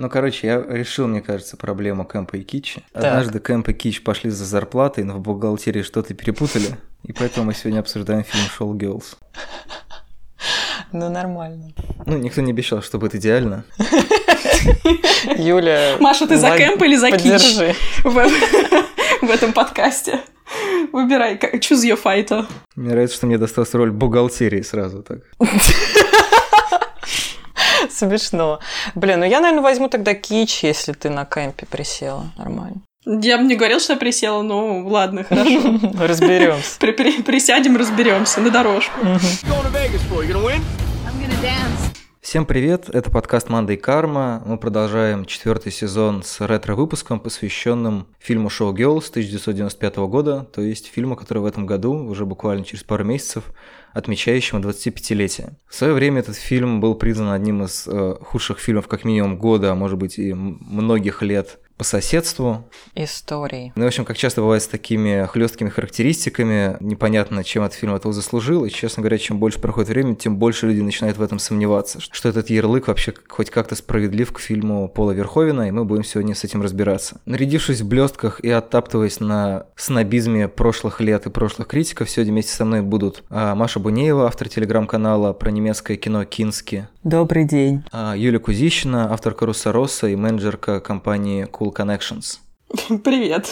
Ну, короче, я решил, мне кажется, проблему Кэмпа и Кичи. Однажды Кэмп и Кич пошли за зарплатой, но в бухгалтерии что-то перепутали, и поэтому мы сегодня обсуждаем фильм «Шоу Girls». Ну, нормально. Ну, никто не обещал, что будет идеально. Юля, Маша, ты за Кэмп или за Кич поддержи. в, этом подкасте? Выбирай, как- choose your fighter. Мне нравится, что мне досталась роль бухгалтерии сразу так. Смешно. Блин, ну я, наверное, возьму тогда кич, если ты на кемпе присела. Нормально. Я бы не говорил, что я присела, ну ладно, хорошо. Разберемся. При- при- присядем, разберемся на дорожку. Всем привет, это подкаст «Манда и карма». Мы продолжаем четвертый сезон с ретро-выпуском, посвященным фильму «Шоу Girls» 1995 года, то есть фильму, который в этом году, уже буквально через пару месяцев, отмечающему 25-летие. В свое время этот фильм был признан одним из э, худших фильмов как минимум года, а может быть и многих лет по соседству. Истории. Ну, в общем, как часто бывает с такими хлесткими характеристиками, непонятно, чем этот фильм этого заслужил, и, честно говоря, чем больше проходит время, тем больше люди начинают в этом сомневаться, что этот ярлык вообще хоть как-то справедлив к фильму Пола Верховена, и мы будем сегодня с этим разбираться. Нарядившись в блестках и оттаптываясь на снобизме прошлых лет и прошлых критиков, сегодня вместе со мной будут а, Маша Бунеева, автор телеграм-канала про немецкое кино «Кински», Добрый день. а, Юлия Кузищина, авторка «Руса Росса» и менеджерка компании Cool Connections. Привет.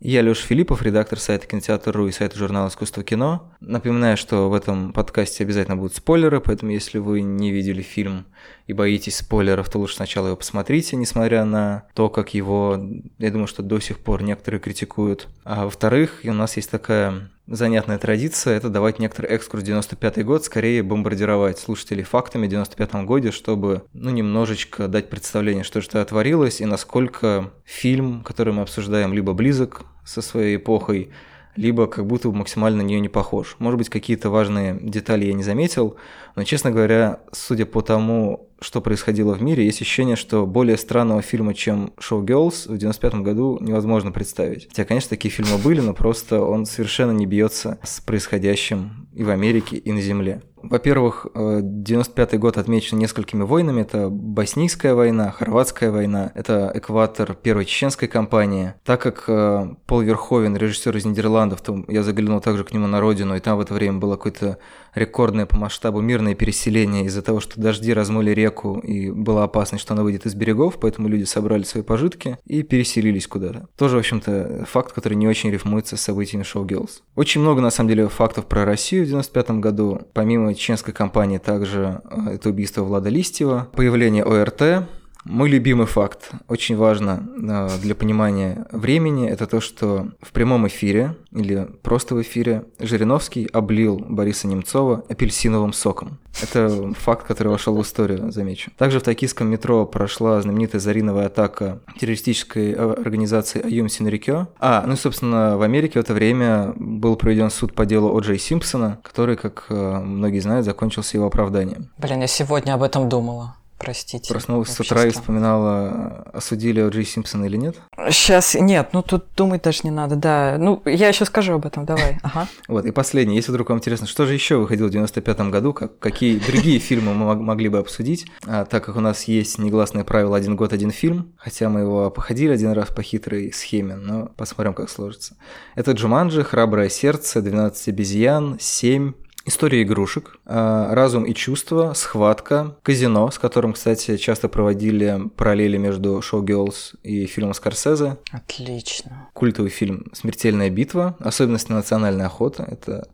Я Леша Филиппов, редактор сайта Кинотеатр.ру и сайта журнала «Искусство кино». Напоминаю, что в этом подкасте обязательно будут спойлеры, поэтому если вы не видели фильм и боитесь спойлеров, то лучше сначала его посмотрите, несмотря на то, как его, я думаю, что до сих пор некоторые критикуют. А во-вторых, у нас есть такая занятная традиция – это давать некоторый экскурс в 95 год, скорее бомбардировать слушателей фактами в 95 годе, чтобы, ну, немножечко дать представление, что же тогда творилось и насколько фильм, который мы обсуждаем, либо близок со своей эпохой, либо как будто максимально на нее не похож. Может быть, какие-то важные детали я не заметил, но, честно говоря, судя по тому, что происходило в мире, есть ощущение, что более странного фильма, чем «Шоу Girls» в 95 году невозможно представить. Хотя, конечно, такие фильмы были, но просто он совершенно не бьется с происходящим и в Америке, и на Земле. Во-первых, 95 год отмечен несколькими войнами. Это Боснийская война, Хорватская война, это экватор Первой Чеченской кампании. Так как э, Пол Верховен, режиссер из Нидерландов, то я заглянул также к нему на родину, и там в это время было какое-то рекордное по масштабу мирное переселение из-за того, что дожди размыли реку, и была опасность, что она выйдет из берегов, поэтому люди собрали свои пожитки и переселились куда-то. Тоже, в общем-то, факт, который не очень рифмуется с событиями шоу Girls. Очень много, на самом деле, фактов про Россию в 95 году. Помимо чеченской кампании, также э, это убийство Влада Листьева, появление ОРТ, мой любимый факт, очень важно э, для понимания времени, это то, что в прямом эфире или просто в эфире Жириновский облил Бориса Немцова апельсиновым соком. Это факт, который вошел в историю, замечу. Также в токийском метро прошла знаменитая зариновая атака террористической э, организации Аюм Синрикё. А, ну и, собственно, в Америке в это время был проведен суд по делу О. Джей Симпсона, который, как э, многие знают, закончился его оправданием. Блин, я сегодня об этом думала. Простите. Проснулась с утра и вспоминала, осудили О. Джей Симпсона или нет. Сейчас, нет, ну тут думать даже не надо, да. Ну, я еще скажу об этом, давай. Ага. Вот, и последнее, если вдруг вам интересно, что же еще выходило в 95 году, как, какие другие фильмы мы мог- могли бы обсудить, а, так как у нас есть негласное правило «один год, один фильм», хотя мы его походили один раз по хитрой схеме, но посмотрим, как сложится. Это «Джуманджи», «Храброе сердце», «12 обезьян», «Семь», История игрушек, а, разум и чувства, схватка, казино, с которым, кстати, часто проводили параллели между Шоу Girls и фильмом Скорсезе, Отлично. культовый фильм «Смертельная битва», особенность национальная охота, это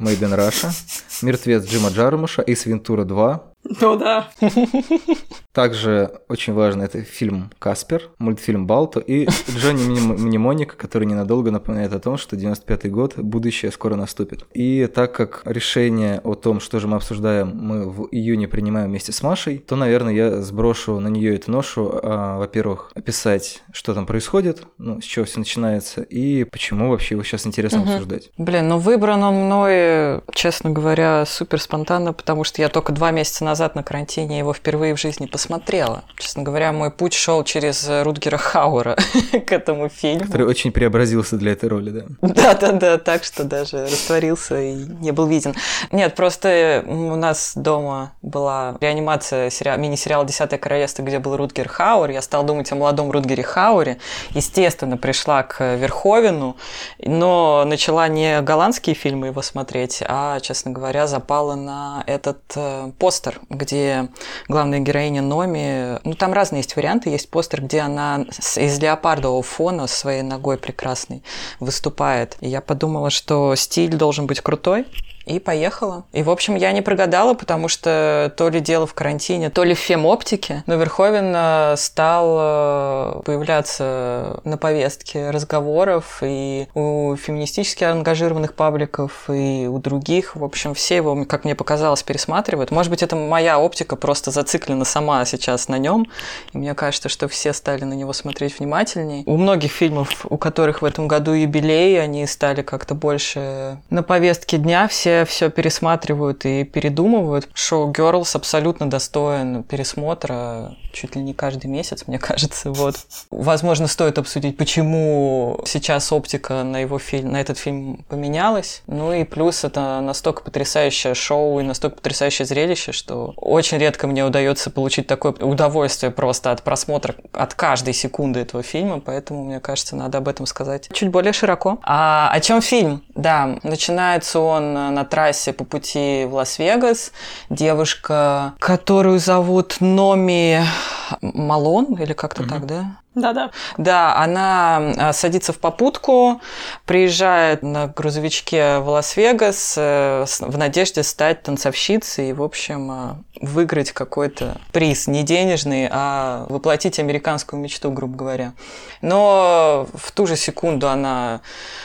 Made in Russia, «Мертвец Джима Джармуша», «Эйс Вентура 2». Ну да. Также очень важно это фильм «Каспер», мультфильм «Балто» и Джонни Мнем- Мнемоник, который ненадолго напоминает о том, что 95 год, будущее скоро наступит. И так как решение о том, что же мы обсуждаем, мы в июне принимаем вместе с Машей, то, наверное, я сброшу на нее эту ношу, а, во-первых, описать, что там происходит, ну, с чего все начинается, и почему вообще его сейчас интересно Мгм. обсуждать. Блин, ну выбран он мной, честно говоря, супер спонтанно, потому что я только два месяца назад на карантине его впервые в жизни посмотрела. Смотрела. Честно говоря, мой путь шел через Рутгера Хауэра к этому фильму. Который очень преобразился для этой роли, да? Да-да-да, так что даже растворился и не был виден. Нет, просто у нас дома была реанимация сериал, мини-сериала «Десятое королевство», где был Рутгер Хауэр. Я стала думать о молодом Рутгере Хауэре. Естественно, пришла к Верховину, но начала не голландские фильмы его смотреть, а, честно говоря, запала на этот э, постер, где главная героиня Номи... Ну, там разные есть варианты. Есть постер, где она из леопардового фона своей ногой прекрасной выступает. И я подумала, что стиль должен быть крутой, и поехала. И, в общем, я не прогадала, потому что то ли дело в карантине, то ли в фемоптике, но Верховен э, стал э, появляться на повестке разговоров и у феминистически ангажированных пабликов, и у других. В общем, все его, как мне показалось, пересматривают. Может быть, это моя оптика просто зациклена сама сейчас на нем, и мне кажется, что все стали на него смотреть внимательнее. У многих фильмов, у которых в этом году юбилей, они стали как-то больше на повестке дня, все все пересматривают и передумывают. Шоу Girls абсолютно достоин пересмотра чуть ли не каждый месяц, мне кажется. Вот. Возможно, стоит обсудить, почему сейчас оптика на его фильм, на этот фильм поменялась. Ну и плюс это настолько потрясающее шоу и настолько потрясающее зрелище, что очень редко мне удается получить такое удовольствие просто от просмотра, от каждой секунды этого фильма, поэтому, мне кажется, надо об этом сказать чуть более широко. А о чем фильм? Да, начинается он на трассе по пути в Лас-Вегас. Девушка, которую зовут Номи Малон, или как-то mm-hmm. так, да? Да-да. Да, она а, садится в попутку, приезжает на грузовичке в Лас-Вегас э, в надежде стать танцовщицей и, в общем, а, выиграть какой-то приз, не денежный, а воплотить американскую мечту, грубо говоря. Но в ту же секунду она...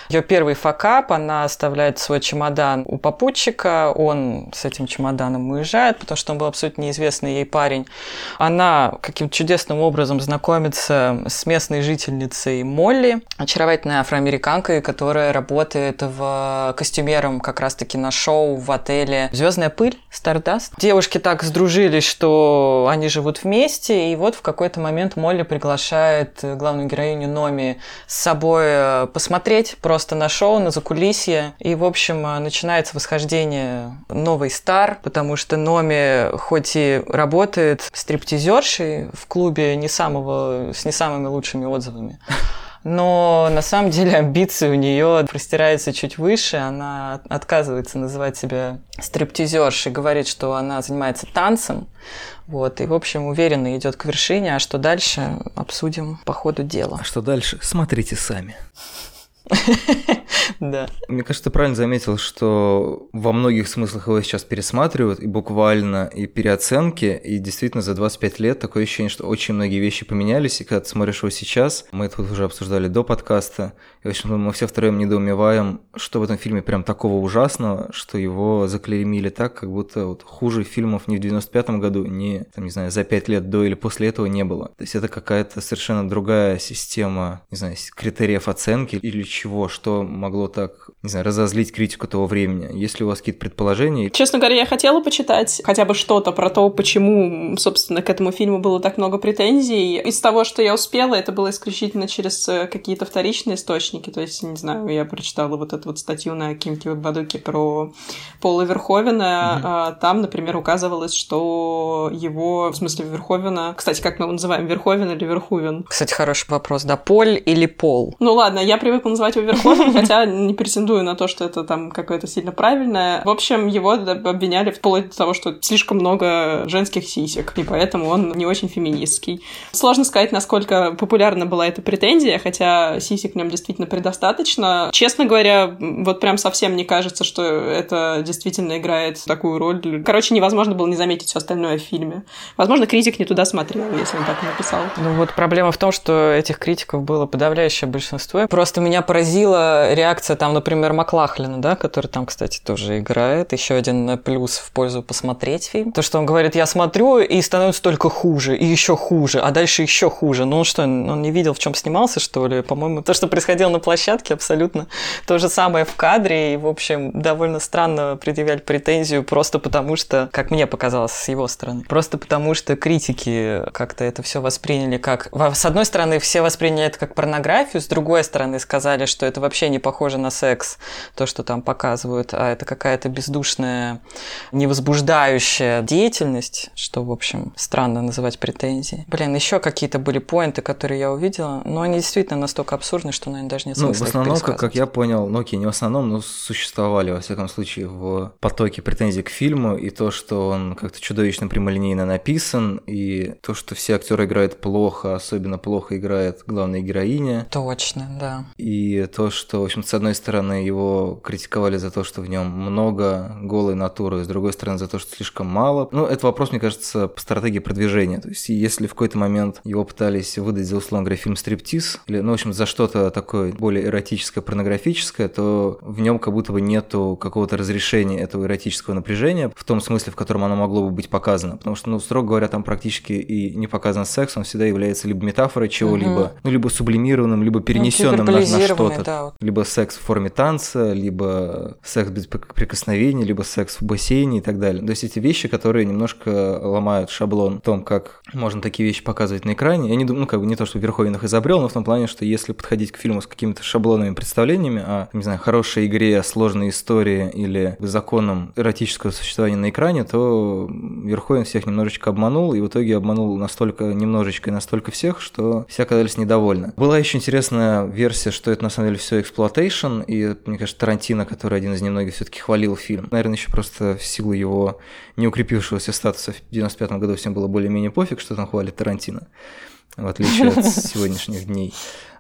Ее первый факап, она оставляет свой чемодан у попутчика, он с этим чемоданом уезжает, потому что он был абсолютно неизвестный ей парень. Она каким-то чудесным образом знакомится с местной жительницей Молли, очаровательной афроамериканкой, которая работает в костюмером как раз-таки на шоу в отеле «Звездная пыль» Стардаст. Девушки так сдружились, что они живут вместе, и вот в какой-то момент Молли приглашает главную героиню Номи с собой э, посмотреть просто на шоу, на закулисье. И, в общем, э, начинается восхождение новый стар, потому что Номи хоть и работает стриптизершей в клубе не самого, с не самым самыми лучшими отзывами. Но на самом деле амбиции у нее простираются чуть выше. Она отказывается называть себя стриптизершей, говорит, что она занимается танцем. Вот, и, в общем, уверенно идет к вершине, а что дальше, обсудим по ходу дела. А что дальше, смотрите сами. Да. Мне кажется, ты правильно заметил, что во многих смыслах его сейчас пересматривают, и буквально, и переоценки, и действительно за 25 лет такое ощущение, что очень многие вещи поменялись, и когда ты смотришь его сейчас, мы это уже обсуждали до подкаста, и, в общем, мы все втроем недоумеваем, что в этом фильме прям такого ужасного, что его заклеймили так, как будто вот хуже фильмов ни в 95-м году, ни, там, не знаю, за 5 лет до или после этого не было. То есть это какая-то совершенно другая система, не знаю, критериев оценки или чего, что могло так, не знаю, разозлить критику того времени? Есть ли у вас какие-то предположения? Честно говоря, я хотела почитать хотя бы что-то про то, почему, собственно, к этому фильму было так много претензий. Из того, что я успела, это было исключительно через э, какие-то вторичные источники. То есть, не знаю, я прочитала вот эту вот статью на Кимке Бадуке про Пола Верховена. Mm-hmm. Там, например, указывалось, что его, в смысле, Верховена... Кстати, как мы его называем, Верховен или Верховен? Кстати, хороший вопрос, да, Поль или Пол? Ну ладно, я привыкла называть его Верховен, хотя не претендую на то, что это там какое-то сильно правильное. В общем, его обвиняли вплоть до того, что слишком много женских сисек, и поэтому он не очень феминистский. Сложно сказать, насколько популярна была эта претензия, хотя сисек в нем действительно предостаточно. Честно говоря, вот прям совсем не кажется, что это действительно играет такую роль. Короче, невозможно было не заметить все остальное в фильме. Возможно, критик не туда смотрел, если он так написал. Ну вот проблема в том, что этих критиков было подавляющее большинство. Просто меня поразила реакция там, например, Маклахлина, да, который там, кстати, тоже играет. Еще один плюс в пользу посмотреть фильм. То, что он говорит, я смотрю, и становится только хуже, и еще хуже, а дальше еще хуже. Ну он что, он не видел, в чем снимался, что ли? По-моему, то, что происходило на площадке, абсолютно то же самое в кадре. И, в общем, довольно странно предъявлять претензию просто потому, что, как мне показалось с его стороны, просто потому что критики как-то это все восприняли как... С одной стороны, все восприняли это как порнографию, с другой стороны, сказали, что это вообще не похоже на секс, то, что там показывают, а это какая-то бездушная, невозбуждающая деятельность, что, в общем, странно называть претензией. Блин, еще какие-то были поинты, которые я увидела, но они действительно настолько абсурдны, что, наверное, даже нет Ну, смысла в их основном, как, как я понял, ну окей, не в основном, но существовали, во всяком случае, в потоке претензий к фильму, и то, что он как-то чудовищно прямолинейно написан, и то, что все актеры играют плохо, особенно плохо играет главная героиня, Точно, да. и то, что, в общем, с одной стороны, его критиковали за то, что в нем много голой натуры, с другой стороны, за то, что слишком мало. Ну, это вопрос, мне кажется, по стратегии продвижения. То есть, если в какой-то момент его пытались выдать за, условно говоря, фильм «Стриптиз», или, ну, в общем, за что-то такое более эротическое, порнографическое, то в нем как будто бы нету какого-то разрешения этого эротического напряжения в том смысле, в котором оно могло бы быть показано. Потому что, ну, строго говоря, там практически и не показан секс, он всегда является либо метафорой чего-либо, ну, либо сублимированным, либо перенесенным на, на гиперболизированный, что-то. да, вот. Либо секс в форме танца, либо секс без прик- прикосновений, либо секс в бассейне и так далее. То есть эти вещи, которые немножко ломают шаблон в том, как можно такие вещи показывать на экране. Я не думаю, ну, как бы не то, что Верховен их изобрел, но в том плане, что если подходить к фильму с какими-то шаблонными представлениями о, не знаю, хорошей игре, сложной истории или законом эротического существования на экране, то Верховен всех немножечко обманул, и в итоге обманул настолько немножечко и настолько всех, что все оказались недовольны. Была еще интересная версия, что это на самом деле все exploitation, и мне кажется, Тарантино, который один из немногих все-таки хвалил фильм, наверное, еще просто в силу его неукрепившегося статуса в 95 году всем было более-менее пофиг, что там хвалит Тарантино, в отличие от сегодняшних дней.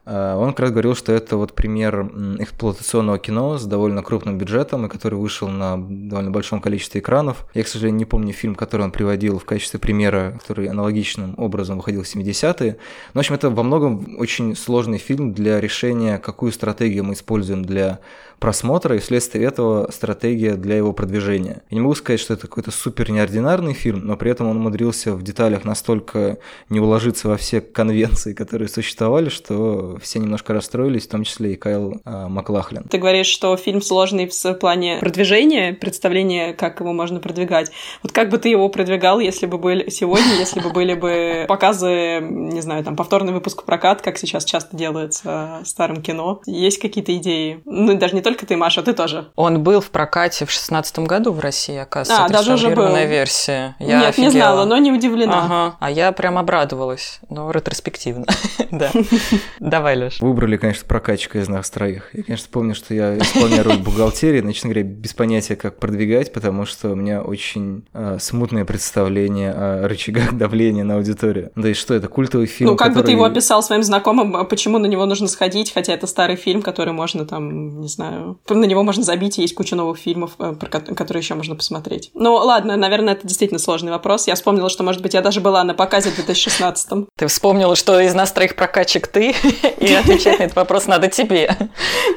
А, Он как раз говорил, что это вот пример эксплуатационного кино с довольно крупным бюджетом, и который вышел на довольно большом количестве экранов. Я, к сожалению, не помню фильм, который он приводил в качестве примера, который аналогичным образом выходил в 70-е. Но, в общем, это во многом очень сложный фильм для решения, какую стратегию мы используем для просмотра, и вследствие этого стратегия для его продвижения. Я не могу сказать, что это какой-то супер неординарный фильм, но при этом он умудрился в деталях настолько не уложиться во все конвенции, которые существовали, что все немножко расстроились, в том числе и Кайл а, Маклахлин. Ты говоришь, что фильм сложный в плане продвижения, представления, как его можно продвигать. Вот как бы ты его продвигал, если бы были сегодня, если бы были бы показы, не знаю, там, повторный выпуск прокат, как сейчас часто делается старым кино? Есть какие-то идеи? Ну, даже не только ты, Маша, ты тоже. Он был в прокате в шестнадцатом году в России, оказывается. А, даже уже был. версия. Я Нет, не офигела. знала, но не удивлена. Ага, а я прям обрадовалась, но ретроспективно. Да. Давай, Леш. Выбрали, конечно, прокатчика из нас троих. Я, конечно, помню, что я исполняю роль бухгалтерии, но, честно говоря, без понятия, как продвигать, потому что у меня очень э, смутное представление о рычагах давления на аудиторию. Да и что это, культовый фильм, Ну, как бы ты который- его описал своим знакомым, а почему на него нужно сходить, хотя это старый фильм, который можно там, не знаю, на него можно забить, и есть куча новых фильмов, э, про ко- которые еще можно посмотреть. Ну, ладно, наверное, это действительно сложный вопрос. Я вспомнила, что, может быть, я даже была на показе в 2016 Ты вспомнила, что из нас троих прокатчик ты, и отвечать на этот вопрос надо тебе.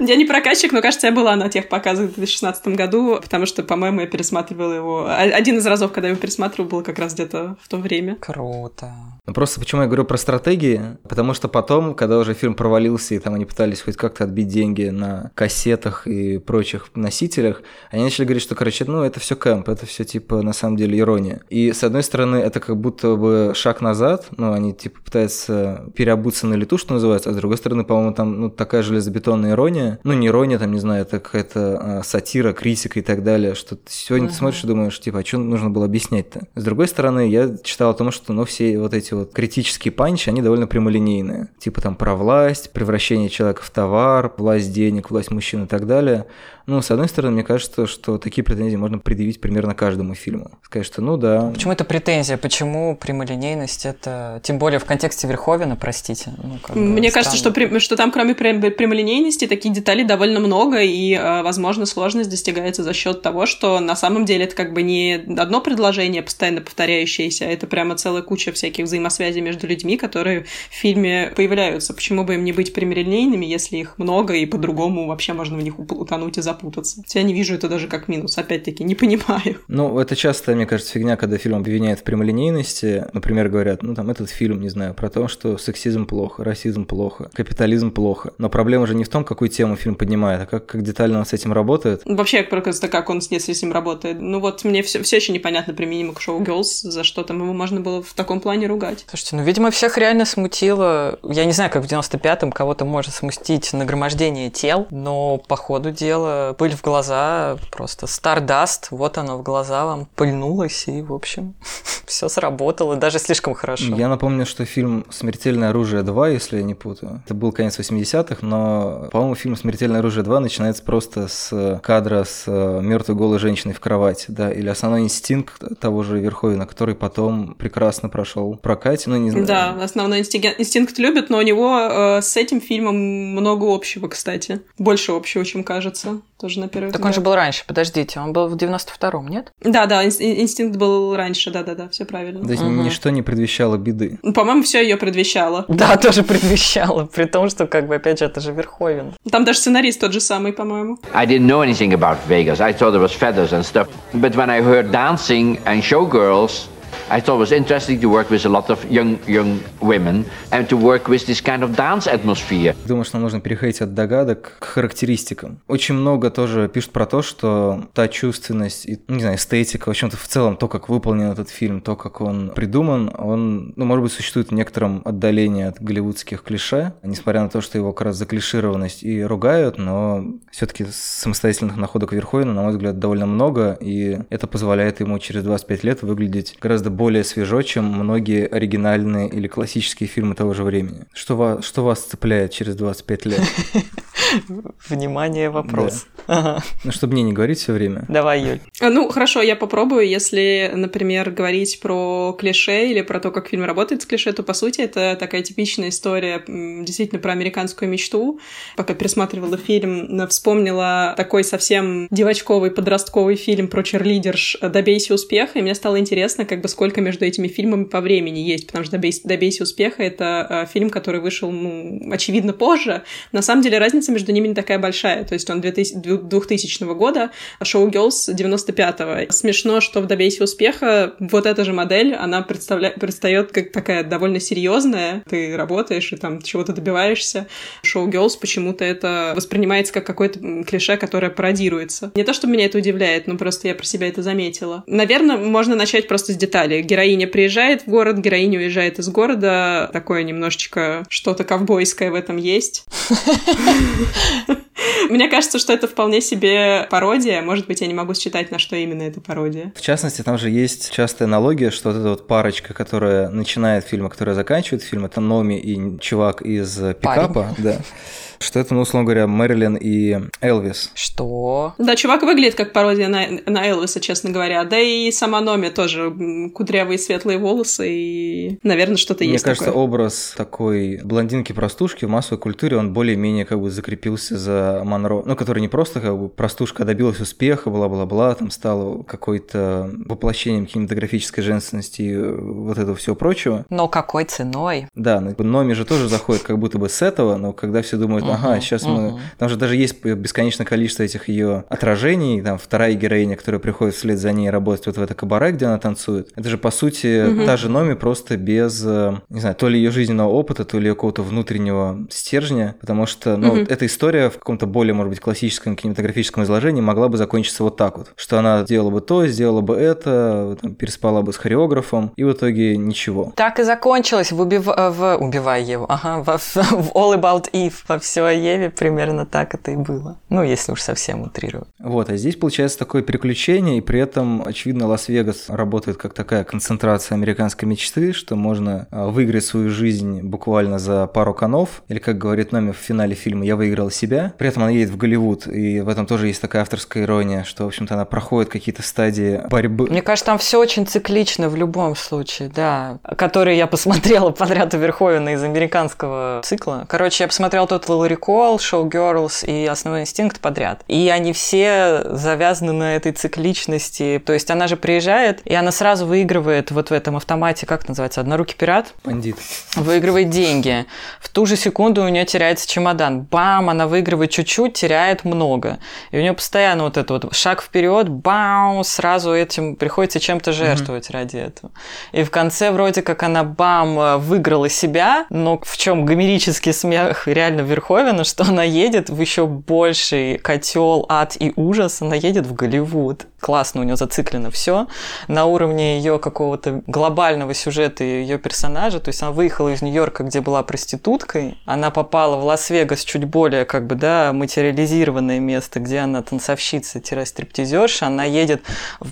Я не прокатчик, но, кажется, я была на тех показах в 2016 году, потому что, по-моему, я пересматривала его. А- Один из разов, когда я его пересматривала, был как раз где-то в то время. Круто. Ну, просто почему я говорю про стратегии? Потому что потом, когда уже фильм провалился, и там они пытались хоть как-то отбить деньги на кассетах и прочих носителях, они начали говорить, что, короче, ну, это все кэмп, это все типа, на самом деле, ирония. И, с одной стороны, это как будто бы шаг назад, ну, они, типа, пытаются переобуться на лету, что называется, а с другой стороны, по-моему, там, ну, такая железобетонная ирония, ну, не ирония, там, не знаю, это какая-то а, сатира, критика и так далее, что ты сегодня ты смотришь и думаешь, типа, а что нужно было объяснять-то? С другой стороны, я читал о том, что, ну, все вот эти вот критические панчи, они довольно прямолинейные. Типа там про власть, превращение человека в товар, власть денег, власть мужчин и так далее. Ну, с одной стороны, мне кажется, что такие претензии можно предъявить примерно каждому фильму. Сказать, что ну да, Почему это претензия? Почему прямолинейность это... Тем более в контексте Верховина, простите. Ну, как бы Мне кажется, кажется, что, при, что там кроме прямолинейности таких деталей довольно много, и, э, возможно, сложность достигается за счет того, что на самом деле это как бы не одно предложение, постоянно повторяющееся, а это прямо целая куча всяких взаимосвязей между людьми, которые в фильме появляются. Почему бы им не быть прямолинейными, если их много, и по-другому вообще можно в них утонуть и запутаться? Я не вижу это даже как минус, опять-таки, не понимаю. Ну, это часто, мне кажется, фигня, когда фильм обвиняет в прямолинейности. Например, говорят, ну, там, этот фильм, не знаю, про то, что сексизм плохо, расизм плохо, капитализм плохо. Но проблема же не в том, какую тему фильм поднимает, а как, как детально он с этим работает. Вообще, просто как он с ним работает. Ну вот мне все, все еще непонятно применимо к шоу Girls, за что там его можно было в таком плане ругать. Слушайте, ну, видимо, всех реально смутило. Я не знаю, как в 95-м кого-то может смутить нагромождение тел, но по ходу дела пыль в глаза, просто Stardust, вот оно в глаза вам пыльнулось, и, в общем, все сработало, даже слишком хорошо. Я напомню, что фильм «Смертельное оружие 2», если я не путаю, это был конец 80-х, но, по-моему, фильм «Смертельное оружие 2» начинается просто с кадра с э, мертвой голой женщиной в кровати, да, или основной инстинкт того же Верховина, который потом прекрасно прошел в прокате, ну, не знаю. Да, основной инстинкт, инстинкт любит, но у него э, с этим фильмом много общего, кстати. Больше общего, чем кажется тоже на первый так взгляд. он же был раньше, подождите, он был в 92-м, нет? Да, да, инстинкт был раньше, да-да-да, все правильно. То есть угу. ничто не предвещало беды. По-моему, все ее предвещало. Да, тоже предвещало, при том, что, как бы, опять же, это же Верховен. Там даже сценарист тот же самый, по-моему. I didn't know anything about Vegas. I thought there was feathers and stuff. But when I heard dancing and showgirls, I thought it was interesting to work with a lot of young young women and to work with this kind of dance atmosphere. Думаю, что нужно переходить от догадок к характеристикам. Очень много тоже пишут про то, что та чувственность и, не знаю, эстетика, в общем-то, в целом, то, как выполнен этот фильм, то, как он придуман, он, ну, может быть, существует в некотором отдалении от голливудских клише, несмотря на то, что его как раз за клишированность и ругают, но все-таки самостоятельных находок Верховена, на мой взгляд, довольно много, и это позволяет ему через 25 лет выглядеть гораздо более свежо, чем многие оригинальные или классические фильмы того же времени. Что вас, что вас цепляет через 25 лет? Внимание, вопрос. Да. Ага. Ну, чтобы мне не говорить все время. Давай, Юль. А, ну, хорошо, я попробую. Если, например, говорить про клише или про то, как фильм работает с клише, то, по сути, это такая типичная история действительно про американскую мечту. Пока пересматривала фильм, вспомнила такой совсем девочковый подростковый фильм про черлидерш «Добейся успеха», и мне стало интересно, как бы сколько между этими фильмами по времени есть, потому что «Добейся, Добейся успеха» — это э, фильм, который вышел, ну, очевидно, позже. На самом деле разница между ними не такая большая, то есть он 2000, 2000 года, а «Шоу Girls» 95-го. Смешно, что в «Добейся успеха» вот эта же модель, она представля... предстает как такая довольно серьезная, ты работаешь и там чего-то добиваешься. «Шоу Girls» почему-то это воспринимается как какое-то клише, которое пародируется. Не то, что меня это удивляет, но просто я про себя это заметила. Наверное, можно начать просто с деталей. Героиня приезжает в город, героиня уезжает из города. Такое немножечко что-то ковбойское в этом есть. Мне кажется, что это вполне себе пародия. Может быть, я не могу считать, на что именно это пародия. В частности, там же есть частая аналогия, что вот эта вот парочка, которая начинает фильм, а которая заканчивает фильм, это Номи и чувак из пикапа. Парень. Да что это, ну, условно говоря, Мэрилин и Элвис. Что? Да, чувак выглядит как пародия на, на Элвиса, честно говоря. Да и сама Номи тоже кудрявые светлые волосы и, наверное, что-то есть Мне кажется, такое. образ такой блондинки-простушки в массовой культуре, он более-менее как бы закрепился за Монро. Ну, который не просто как бы простушка добилась успеха, бла-бла-бла, там стала какой-то воплощением кинематографической женственности и вот этого всего прочего. Но какой ценой? Да, Номи же тоже заходит как будто бы с этого, но когда все думают, ага, сейчас мы... Там же даже есть бесконечное количество этих ее отражений, там вторая героиня, которая приходит вслед за ней работать вот в это кабаре, где она танцует. Это же, по сути, та же Номи, просто без, э, не знаю, то ли ее жизненного опыта, то ли какого-то внутреннего стержня, потому что, ну, эта история в каком-то более, может быть, классическом кинематографическом изложении могла бы закончиться вот так вот, что она сделала бы то, сделала бы это, там, переспала бы с хореографом, и в итоге ничего. Так и закончилось. В, убив... в... убивай его, ага, в... в All About Eve, во все о Еве примерно так это и было. Ну, если уж совсем утрировать. Вот, а здесь получается такое приключение, и при этом, очевидно, Лас-Вегас работает как такая концентрация американской мечты, что можно а, выиграть свою жизнь буквально за пару конов, или, как говорит Номи в финале фильма, «Я выиграл себя». При этом она едет в Голливуд, и в этом тоже есть такая авторская ирония, что, в общем-то, она проходит какие-то стадии борьбы. Мне кажется, там все очень циклично в любом случае, да. Которые я посмотрела подряд у Верховена из американского цикла. Короче, я посмотрела Total Recall, Show Girls и Основной инстинкт подряд. И они все завязаны на этой цикличности. То есть она же приезжает, и она сразу выигрывает вот в этом автомате, как называется, однорукий пират? Бандит. Выигрывает деньги. В ту же секунду у нее теряется чемодан. Бам, она выигрывает чуть-чуть, теряет много. И у нее постоянно вот это вот шаг вперед, бам, сразу этим приходится чем-то жертвовать mm-hmm. ради этого. И в конце вроде как она бам выиграла себя, но в чем гомерический смех реально Верховена, что она едет в еще больший котел, ад и ужас, она едет в Голливуд классно у нее зациклено все на уровне ее какого-то глобального сюжета и ее персонажа. То есть она выехала из Нью-Йорка, где была проституткой, она попала в Лас-Вегас чуть более как бы, да, материализированное место, где она танцовщица-стриптизерша, она едет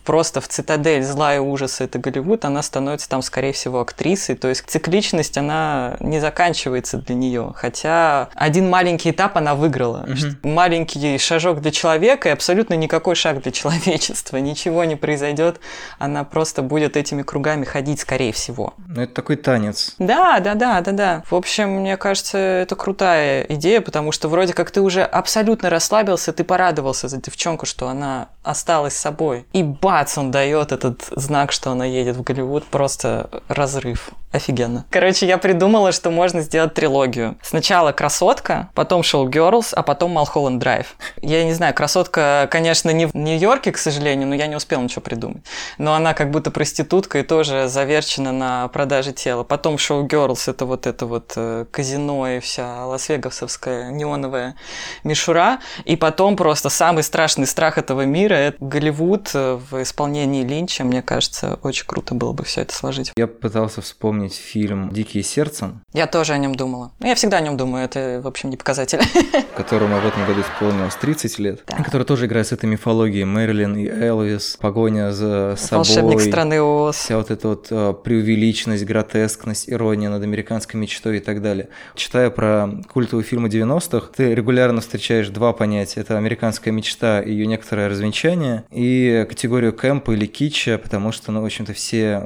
просто в цитадель зла и ужаса, это Голливуд, она становится там, скорее всего, актрисой. То есть цикличность, она не заканчивается для нее. Хотя один маленький этап она выиграла. Mm-hmm. Маленький шажок для человека и абсолютно никакой шаг для человечества ничего не произойдет, она просто будет этими кругами ходить, скорее всего. Ну, это такой танец. Да, да, да, да, да. В общем, мне кажется, это крутая идея, потому что вроде как ты уже абсолютно расслабился, ты порадовался за девчонку, что она осталась собой. И бац, он дает этот знак, что она едет в Голливуд, просто разрыв. Офигенно. Короче, я придумала, что можно сделать трилогию. Сначала «Красотка», потом «Шоу Girls», а потом «Малхолланд Драйв». Я не знаю, «Красотка», конечно, не в Нью-Йорке, к сожалению, но я не успела ничего придумать. Но она как будто проститутка и тоже заверчена на продаже тела. Потом «Шоу Girls» — это вот это вот э, казино и вся лас-вегасовская неоновая мишура. И потом просто самый страшный страх этого мира — это Голливуд э, в исполнении Линча. Мне кажется, очень круто было бы все это сложить. Я пытался вспомнить вспомнить фильм «Дикие сердцем». Я тоже о нем думала. Ну, я всегда о нем думаю, это, в общем, не показатель. Которому в этом году исполнилось 30 лет. Да. Который тоже играет с этой мифологией Мэрилин и Элвис, погоня за собой. Волшебник страны Оз. Вся вот эта вот uh, преувеличенность, гротескность, ирония над американской мечтой и так далее. Читая про культовые фильмы 90-х, ты регулярно встречаешь два понятия. Это американская мечта и ее некоторое развенчание, и категорию кэмпа или китча, потому что, ну, в общем-то, все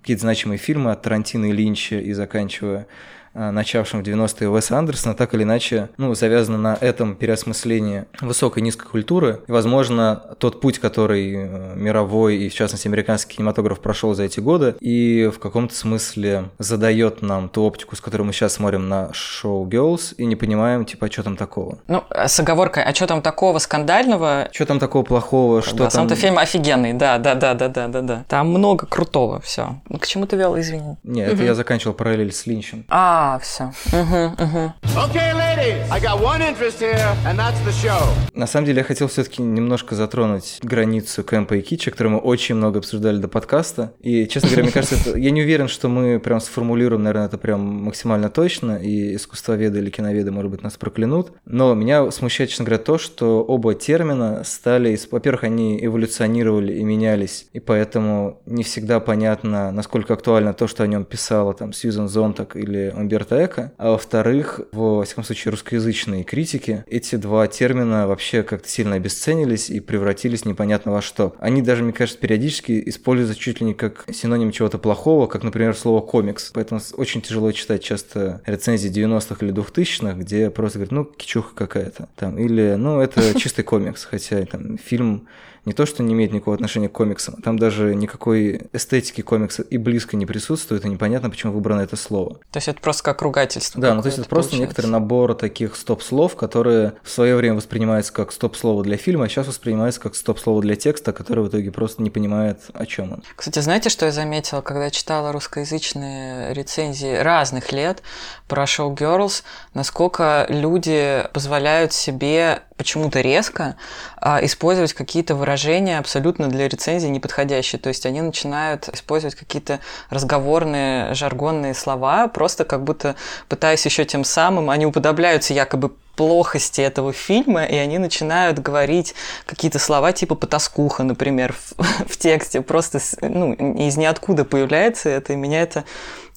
какие-то значимые фильмы от Тарантино Тарантино и Линча и заканчивая начавшим в 90-е Уэса Андерсона, так или иначе, ну, завязано на этом переосмыслении высокой и низкой культуры. И, возможно, тот путь, который э, мировой и, в частности, американский кинематограф прошел за эти годы, и в каком-то смысле задает нам ту оптику, с которой мы сейчас смотрим на шоу Girls, и не понимаем, типа, а что там такого. Ну, с оговоркой, а что там такого скандального? Что там такого плохого, что да, там... Сам-то фильм офигенный, да, да, да, да, да, да, да. Там много крутого, все. К чему ты вел, извини? Нет, угу. это я заканчивал параллель с Линчем. А, а, все. Угу, угу. Okay, ladies, I got one interest here, and that's the show. На самом деле, я хотел все-таки немножко затронуть границу кэмпа и китча, которую мы очень много обсуждали до подкаста. И, честно говоря, мне кажется, это... я не уверен, что мы прям сформулируем, наверное, это прям максимально точно, и искусствоведы или киноведы, может быть, нас проклянут. Но меня смущает, честно говоря, то, что оба термина стали... Во-первых, они эволюционировали и менялись, и поэтому не всегда понятно, насколько актуально то, что о нем писала там Сьюзан Зонтак или Умберто Эко, а во-вторых, во всяком случае, русскоязычной критике эти два термина вообще как-то сильно обесценились и превратились непонятно во что. Они даже, мне кажется, периодически используются чуть ли не как синоним чего-то плохого, как, например, слово комикс. Поэтому очень тяжело читать часто рецензии 90-х или 2000-х, где просто говорят, ну, кичуха какая-то. Там, или, ну, это чистый комикс, хотя там фильм не то, что не имеет никакого отношения к комиксам, там даже никакой эстетики комикса и близко не присутствует, и непонятно, почему выбрано это слово. То есть это просто как ругательство. Да, ну то есть это просто получается. некоторый набор таких стоп-слов, которые в свое время воспринимаются как стоп-слово для фильма, а сейчас воспринимается как стоп-слово для текста, который в итоге просто не понимает, о чем он. Кстати, знаете, что я заметила, когда читала русскоязычные рецензии разных лет про шоу Girls, насколько люди позволяют себе почему-то резко а, использовать какие-то выражения абсолютно для рецензии неподходящие. То есть они начинают использовать какие-то разговорные, жаргонные слова, просто как будто пытаясь еще тем самым, они уподобляются якобы плохости этого фильма, и они начинают говорить какие-то слова типа «потаскуха», например, в, в тексте. Просто ну, из ниоткуда появляется это, и меня это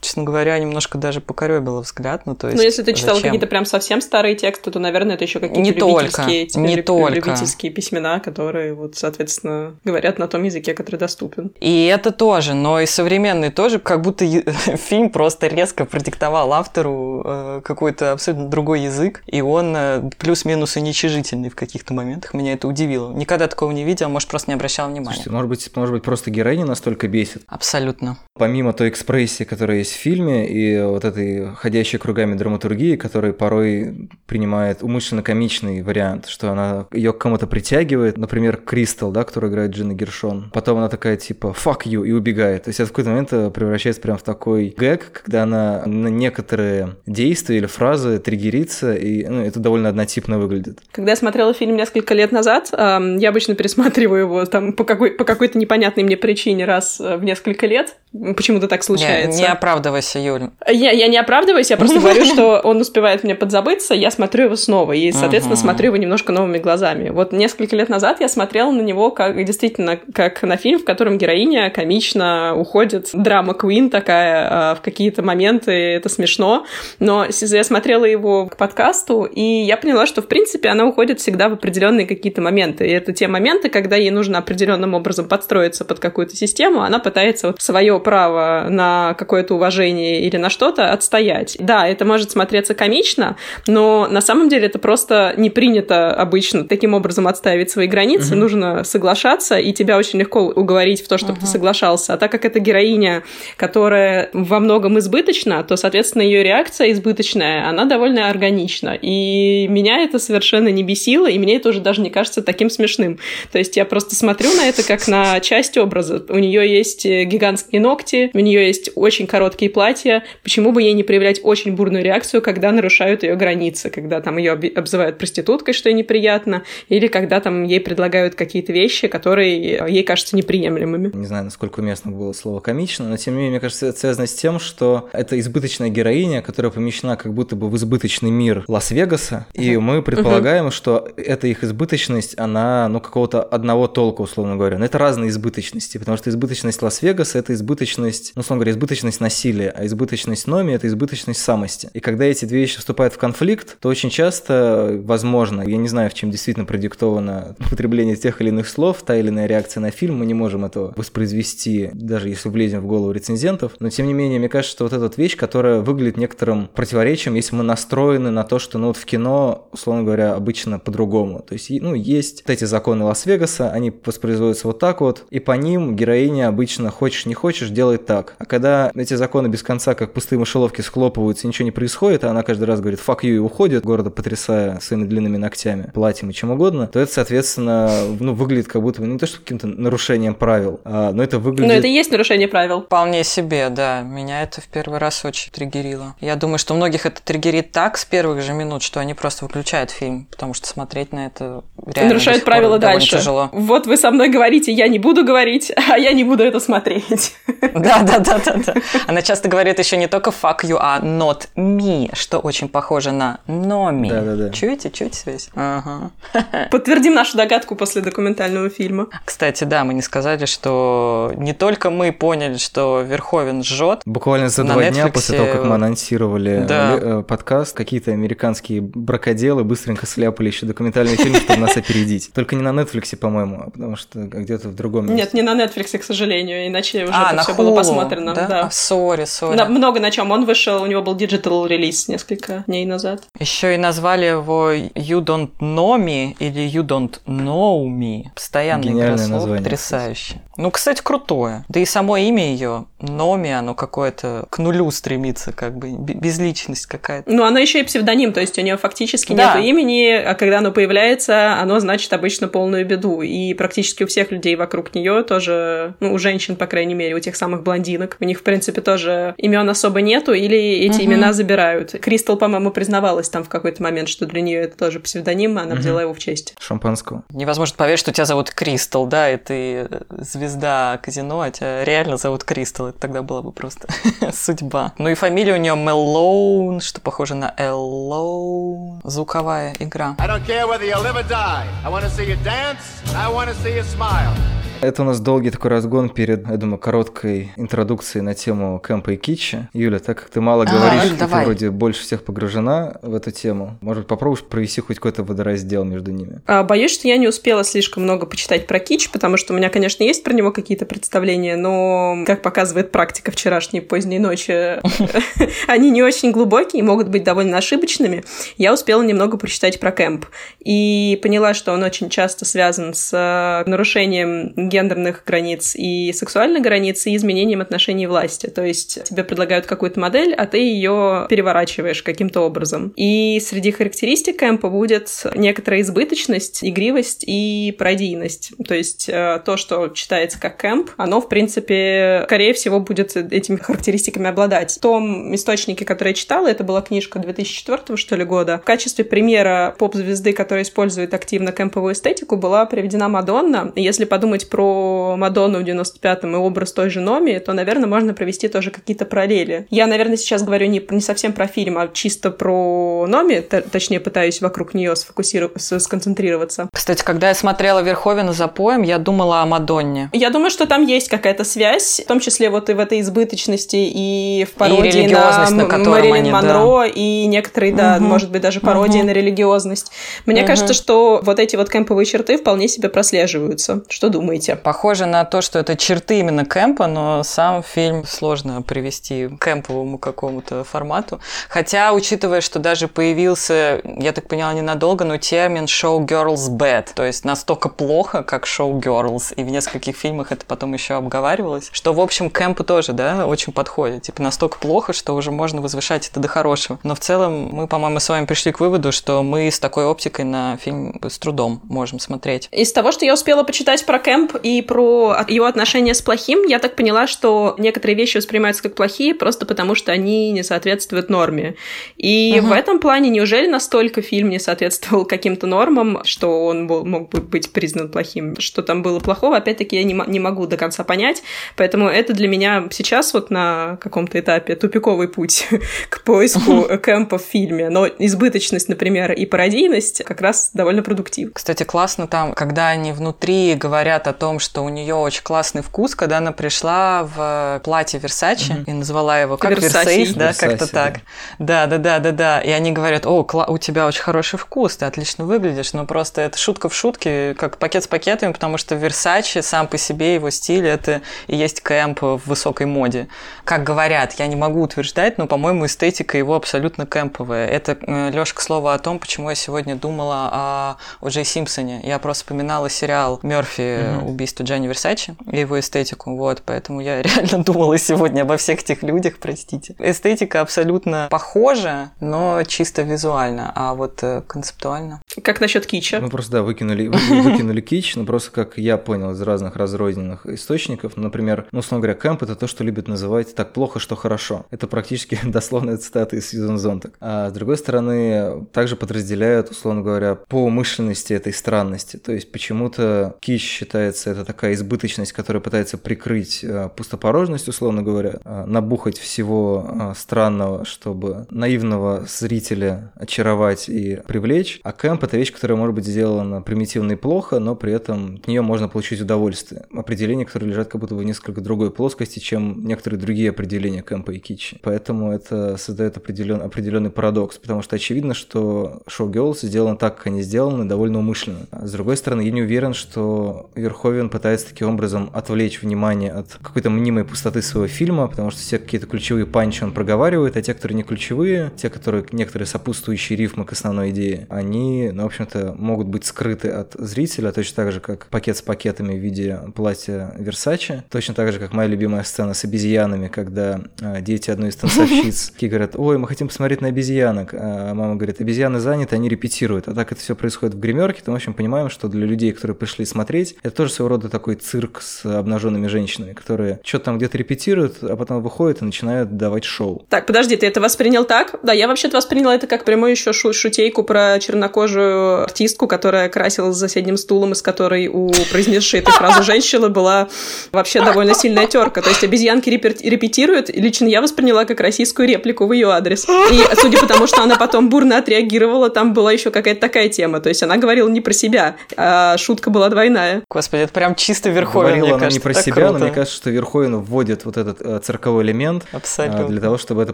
честно говоря, немножко даже покоребило взгляд. Ну, то есть, Но если ты зачем? какие-то прям совсем старые тексты, то, наверное, это еще какие-то Не любительские, только, не люб- только. любительские письмена, которые, вот, соответственно, говорят на том языке, который доступен. И это тоже, но и современный тоже, как будто фильм просто резко продиктовал автору э, какой-то абсолютно другой язык, и он э, плюс-минус уничижительный в каких-то моментах. Меня это удивило. Никогда такого не видел, может, просто не обращал внимания. Слушайте, может быть, может быть, просто героиня настолько бесит. Абсолютно. Помимо той экспрессии, которая есть в фильме, и вот этой ходящей кругами драматургии, которая порой принимает умышленно комичный вариант, что она ее к кому-то притягивает, например, Кристал, да, которую играет Джина Гершон. Потом она такая типа «fuck you» и убегает. То есть это в какой-то момент э, превращается прям в такой гэг, когда она на некоторые действия или фразы триггерится, и ну, это довольно однотипно выглядит. Когда я смотрела фильм несколько лет назад, эм, я обычно пересматриваю его там по, какой, по какой-то непонятной мне причине раз э, в несколько лет. Почему-то так Не, случается. не оправдывайся, Юль. Я, я не оправдываюсь, я просто говорю, что он успевает мне подзабыться, я смотрю его снова, и, соответственно, смотрю его немножко новыми глазами. Вот несколько лет назад я смотрела на него как действительно как на фильм, в котором героиня комично уходит, драма Квин такая, а, в какие-то моменты это смешно, но я смотрела его к подкасту, и я поняла, что, в принципе, она уходит всегда в определенные какие-то моменты, и это те моменты, когда ей нужно определенным образом подстроиться под какую-то систему, она пытается вот свое право на какое-то уважение или на что-то отстоять. Да, это может смотреться комично, но на самом деле это просто не принято обычно таким образом отстаивать свои границы. Нужно соглашаться, и тебя очень легко уговорить в то, чтобы ты соглашался. А так как это героиня, которая во многом избыточна, то, соответственно, ее реакция избыточная, она довольно органична. И меня это совершенно не бесило, и мне это уже даже не кажется таким смешным. То есть я просто смотрю на это как на часть образа. У нее есть э, гигантские ногти, у нее есть очень короткие платья. Почему бы ей не проявлять очень бурную реакцию, когда нарушают ее границы, когда там ее обзывают проституткой, что ей неприятно, или когда там ей предлагают какие-то вещи, которые э, ей кажутся неприемлемыми. Не знаю, насколько уместно было слово комично, но тем не менее, мне кажется, это связано с тем, что это избыточная героиня, которая помещена как будто бы в избыточный мир Лас-Вегаса, и мы предполагаем, что эта их избыточность, она, ну, какого-то одного толка, условно говоря. Но это разные избыточности, потому что избыточность Лас-Вегаса – это избыточность, ну, условно говоря, избыточность насилия, а избыточность Номи – это избыточность самости. И когда эти две вещи вступают в конфликт, то очень часто, возможно, я не знаю, в чем действительно продиктовано употребление тех или иных слов, та или иная реакция на фильм, мы не можем этого воспроизвести, даже если влезем в голову рецензентов. Но тем не менее, мне кажется, что вот эта вот вещь, которая выглядит некоторым противоречием, если мы настроены на то, что ну вот в кино, условно говоря, обычно по-другому. То есть, ну, есть вот эти законы Лас-Вегаса, они воспроизводятся вот так вот, и по ним героиня обычно хочешь не хочешь делает так. А когда эти законы без конца, как пустые мышеловки, схлопываются, ничего не происходит, а она каждый раз говорит «fuck you» и уходит, города потрясая своими длинными ногтями, платьем и чем угодно, то это, соответственно, ну, выглядит как будто бы не то, что каким-то нарушением правил, а, но это выглядит... Но это и есть нарушение правил. Вполне себе, да. Меня это в первый раз очень триггерило. Я думаю, что многих это триггерит так с первых же минут, что они просто выключают фильм, потому что смотреть на это реально нарушают правила дальше. тяжело. Вот вы со мной говорите, я не буду говорить, а я не буду это смотреть. Да, да, да, да, да. Она часто говорит еще не только fuck you, а not me, что очень похоже на no me. Да-да-да. Чуете, чуете связь? Ага. Подтвердим нашу догадку после документального фильма. Кстати, да, мы не сказали, что не только мы поняли, что Верховен жжет. Буквально за два дня Netflix, после того, как мы анонсировали да. ле- э, подкаст, какие-то американские бракоделы быстренько сляпали еще документальный фильм, чтобы нас опередить. Только не на Netflix, по-моему, а потому что где-то в другом месте. Нет, не на Netflix, к сожалению, иначе уже а, это все было Hulu, посмотрено. Да? Да. А, Sorry, sorry. На- много на чем. Он вышел, у него был digital релиз несколько дней назад. Еще и назвали его You Don't Know Me или You Don't Know Me. Постоянная игра Гениальное слов, название, потрясающе. Ну, кстати, крутое. Да и само имя ее, Номи, оно какое-то к нулю стремится, как бы, безличность какая-то. Но она еще и псевдоним, то есть у нее фактически Да. нет имени, а когда оно появляется, оно значит обычно полную беду. И практически у всех людей вокруг нее тоже, ну, у женщин, по крайней мере, у тех самых блондинок, у них, в принципе, тоже имен особо нету, или эти Мгм. имена забирают. Кристал, по-моему, признавалась там в какой-то момент, что для нее это тоже псевдоним, а она Мгм. взяла его в честь. Шампанского. Невозможно поверить, что тебя зовут Кристал, да, и ты э, звезда казино, а тебя реально зовут Кристал. Это тогда была бы просто судьба. Ну и фамилия у нее Мелоун, что похоже на Эллоун. Звуковая игра. I don't care whether you live or die. I want to see you dance. I want to see you smile. Это у нас долгий такой разгон перед, я думаю, короткой интродукцией на тему кэмпа и китча. Юля, так как ты мало А, говоришь, ты давай. вроде больше всех погружена в эту тему, может, попробуешь провести хоть какой-то водораздел между ними? А, Боюсь, что я не успела слишком много почитать про кич, потому что у меня, конечно, есть про него какие-то представления, но, как показывает практика вчерашней поздней ночи, они не очень глубокие и могут быть довольно ошибочными. Я успела немного прочитать про кэмп и поняла, что он очень часто связан с э, нарушением гендерных границ и сексуальных границ и изменением отношений власти. То есть тебе предлагают какую-то модель, а ты ее переворачиваешь каким-то образом. И среди характеристик кэмпа будет некоторая избыточность, игривость и пародийность. То есть э, то, что читается как кэмп, оно, в принципе, скорее всего, будет этими характеристиками обладать. В том источнике, который я читала, это была книжка 2004 что ли, года. В качестве примера поп-звезды, которая использует активно кэмповую эстетику, была приведена Мадонна. Если подумать про Мадонну в 95-м и образ той же Номи, то, наверное, можно провести тоже какие-то параллели. Я, наверное, сейчас говорю не, не совсем про фильм, а чисто про Номи, точнее, пытаюсь вокруг нее сфокусироваться, сконцентрироваться. Кстати, когда я смотрела Верховена за поем, я думала о Мадонне. Я думаю, что там есть какая-то связь, в том числе вот и в этой избыточности, и в пародии религиозность, на котором Мэрилин они, да. Монро, и некоторые, да, Мгм. может быть, даже пародии Мгм. на религиозность. Мне Мгм. кажется, что вот эти вот кемповые черты вполне себе прослеживаются. Что думаете? Похоже на то, что это черты именно кемпа, но сам фильм сложно привести к кемповому какому-то формату. Хотя, учитывая, что даже появился, я так поняла, ненадолго, но термин «show girls bad», то есть настолько плохо, как «show girls», и в нескольких фильмах это потом еще обговаривалось, что, в общем, кемпу тоже, да, очень подходит. Типа настолько плохо, что уже можно возвышать это до хорошего. Но в целом мы, по-моему, с вами пришли к выводу, что мы с такой оптикой на фильм с трудом можем смотреть. Из того, что я успела почитать про Кэмп и про его отношения с плохим, я так поняла, что некоторые вещи воспринимаются как плохие просто потому, что они не соответствуют норме. И Мгм. в этом плане неужели настолько фильм не соответствовал каким-то нормам, что он был- мог бы быть признан плохим? Что там было плохого, опять-таки, я не, не могу до конца понять. Поэтому это для меня сейчас вот на каком-то этапе тупиковый путь к поиску Кэмпа в фильме. Но избыточность, например, и пародийность как раз довольно продуктивны. Кстати, классно там, когда они внутри говорят о том, что у нее очень классный вкус, когда она пришла в платье Версачи и назвала его как. Версейс, да, как-то так. Да, да, да, да, да. И они говорят, о, кла- у тебя очень хороший вкус, ты отлично выглядишь, но просто это шутка в шутке, как пакет с пакетами, потому что Версачи сам по себе, его стиль, это и есть кэмп в высокой моде. Как говорят, я не могу утверждать, но, по-моему, эстетика его абсолютно кэмповая. Это, Лёшка, слово о том, почему я сегодня думала о О. Джей Симпсоне. Я просто вспоминала сериал Мерфи «Убийство Джанни Версачи» и его эстетику, вот, поэтому я реально думала сегодня обо всех этих людях, простите. Эстетика абсолютно похожа, но чисто визуально, а вот э, концептуально. Как насчет кича? Мы просто, да, выкинули, вы- выкинули кич, но просто, как я понял из разных разрозненных источников, ну, например, ну, условно говоря, кэмп — это то, что любят называть «так плохо, что хорошо». Это практически дословная цитата из Сьюзен Зонтак. А с другой стороны, также подразделяют, условно говоря, по умышленности этой странности. То есть почему-то кич считается это такая избыточность, которая пытается прикрыть э, пустопорожность, условно говоря, э, набухать всего э, странного, чтобы наивного зрителя очаровать и привлечь. А кэмп — это вещь, которая может быть сделана примитивно и плохо, но при этом от нее можно получить удовольствие. Определения, которые лежат как будто бы в несколько другой плоскости, чем некоторые другие определения кэмпа и китча. Поэтому это создает определен, определенный парадокс, потому что очевидно, что шоу Girls сделано так, как они сделаны, довольно умышленно. А с другой стороны, я не уверен, что Верховен пытается таким образом отвлечь внимание от какой-то мнимой пустоты своего фильма, потому что все какие-то ключевые панчи он проговаривает, а те, которые не ключевые, те, которые некоторые сопутствующие рифмы к основной идее, они, ну, в общем-то, могут быть скрыты от зрителя, точно так же, как пакет с пакетами в виде платья Версачи, точно так же, как моя любимая сцена с обезьянами, когда а, дети одной из танцовщиц такие говорят, ой, мы хотим посмотреть на обезьянок, а мама говорит, обезьяны заняты, они репетируют, а так это все происходит в гримерке, то мы, в общем, понимаем, что для людей, которые пришли смотреть, это тоже своего рода такой цирк с обнаженными женщинами, которые что-то там где-то репетируют, а потом выходят и начинают давать шоу. Так, подожди, ты это воспринял так? Да, я вообще-то восприняла это как прямую еще шу- шутейку про чернокожую артистку, которая красилась за соседним стулом, из которой у произнесшей эту фразу женщины была вообще довольно сильная терка. То есть обезьянки репер- репетируют, и лично я восприняла как российскую реплику в ее адрес. И судя по тому, что она потом бурно отреагировала, там была еще какая-то такая тема. То есть она говорила не про себя, а шутка была двойная. Господи, это прям чисто Верховен, Говорила мне она кажется, не про себя, круто. но мне кажется, что Верховен вводит вот этот э, цирковой элемент э, Абсолютно. для того, чтобы это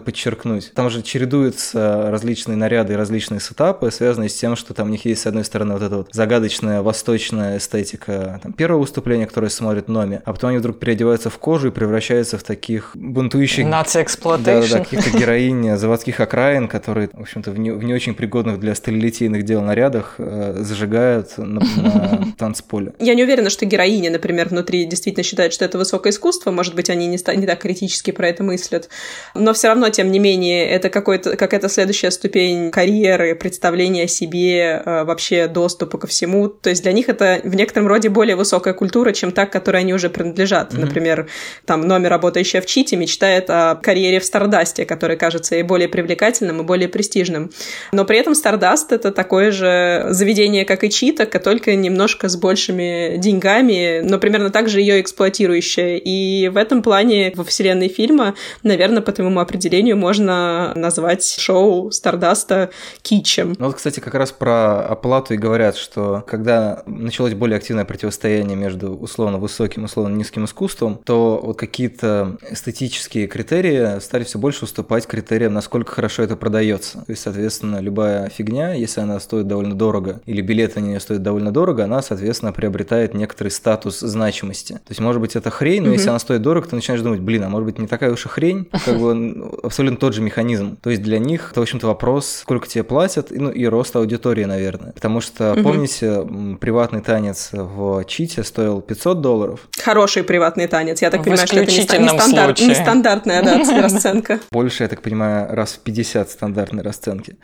подчеркнуть. Там же чередуются различные наряды и различные сетапы, связанные с тем, что там у них есть, с одной стороны, вот эта вот загадочная восточная эстетика там, первого выступления, которое смотрит Номи, а потом они вдруг переодеваются в кожу и превращаются в таких бунтующих Наци да, да, каких-то героинь заводских окраин, которые, в общем-то, в не, в не очень пригодных для сталелитейных дел нарядах э, зажигают на, на танцполе. Я не уверена, что героини, например, внутри действительно считают, что это высокое искусство. Может быть, они не, не так критически про это мыслят. Но все равно, тем не менее, это какой-то, какая-то следующая ступень карьеры, представления о себе, э, вообще доступа ко всему. То есть для них это в некотором роде более высокая культура, чем та, к которой они уже принадлежат. Например, там номер, работающий в Чите, мечтает о карьере в Стардасте, который кажется и более привлекательным, и более престижным. Но при этом Стардаст — это такое же заведение, как и Чита, только немножко с большими деньгами, но примерно так же ее эксплуатирующее. И в этом плане во вселенной фильма, наверное, по твоему определению можно назвать шоу Стардаста кичем. Ну вот, кстати, как раз про оплату и говорят, что когда началось более активное противостояние между условно высоким и условно низким искусством, то вот какие-то эстетические критерии стали все больше уступать критериям, насколько хорошо это продается. То есть, соответственно, любая фигня, если она стоит довольно дорого, или билеты на нее стоят довольно дорого, она, соответственно, приобретает некоторый статус значимости. То есть, может быть, это хрень, но если она стоит дорого, ты начинаешь думать, блин, а может быть, не такая уж и хрень, как бы абсолютно тот же механизм. То есть, для них это, в общем-то, вопрос, сколько тебе платят, и, ну, и рост аудитории, наверное. Потому что, помните, м, приватный танец в Чите стоил 500 долларов, Хороший приватный танец. Я так В понимаю, что это не, стандарт- случае. нестандартная да, расценка. больше, я так понимаю, раз в 50 стандартной расценки.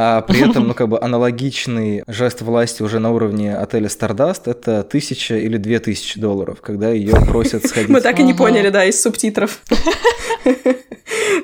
А при этом, ну, как бы аналогичный жест власти уже на уровне отеля Stardust – это тысяча или две тысячи долларов, когда ее просят сходить. Мы так и не поняли, да, из субтитров.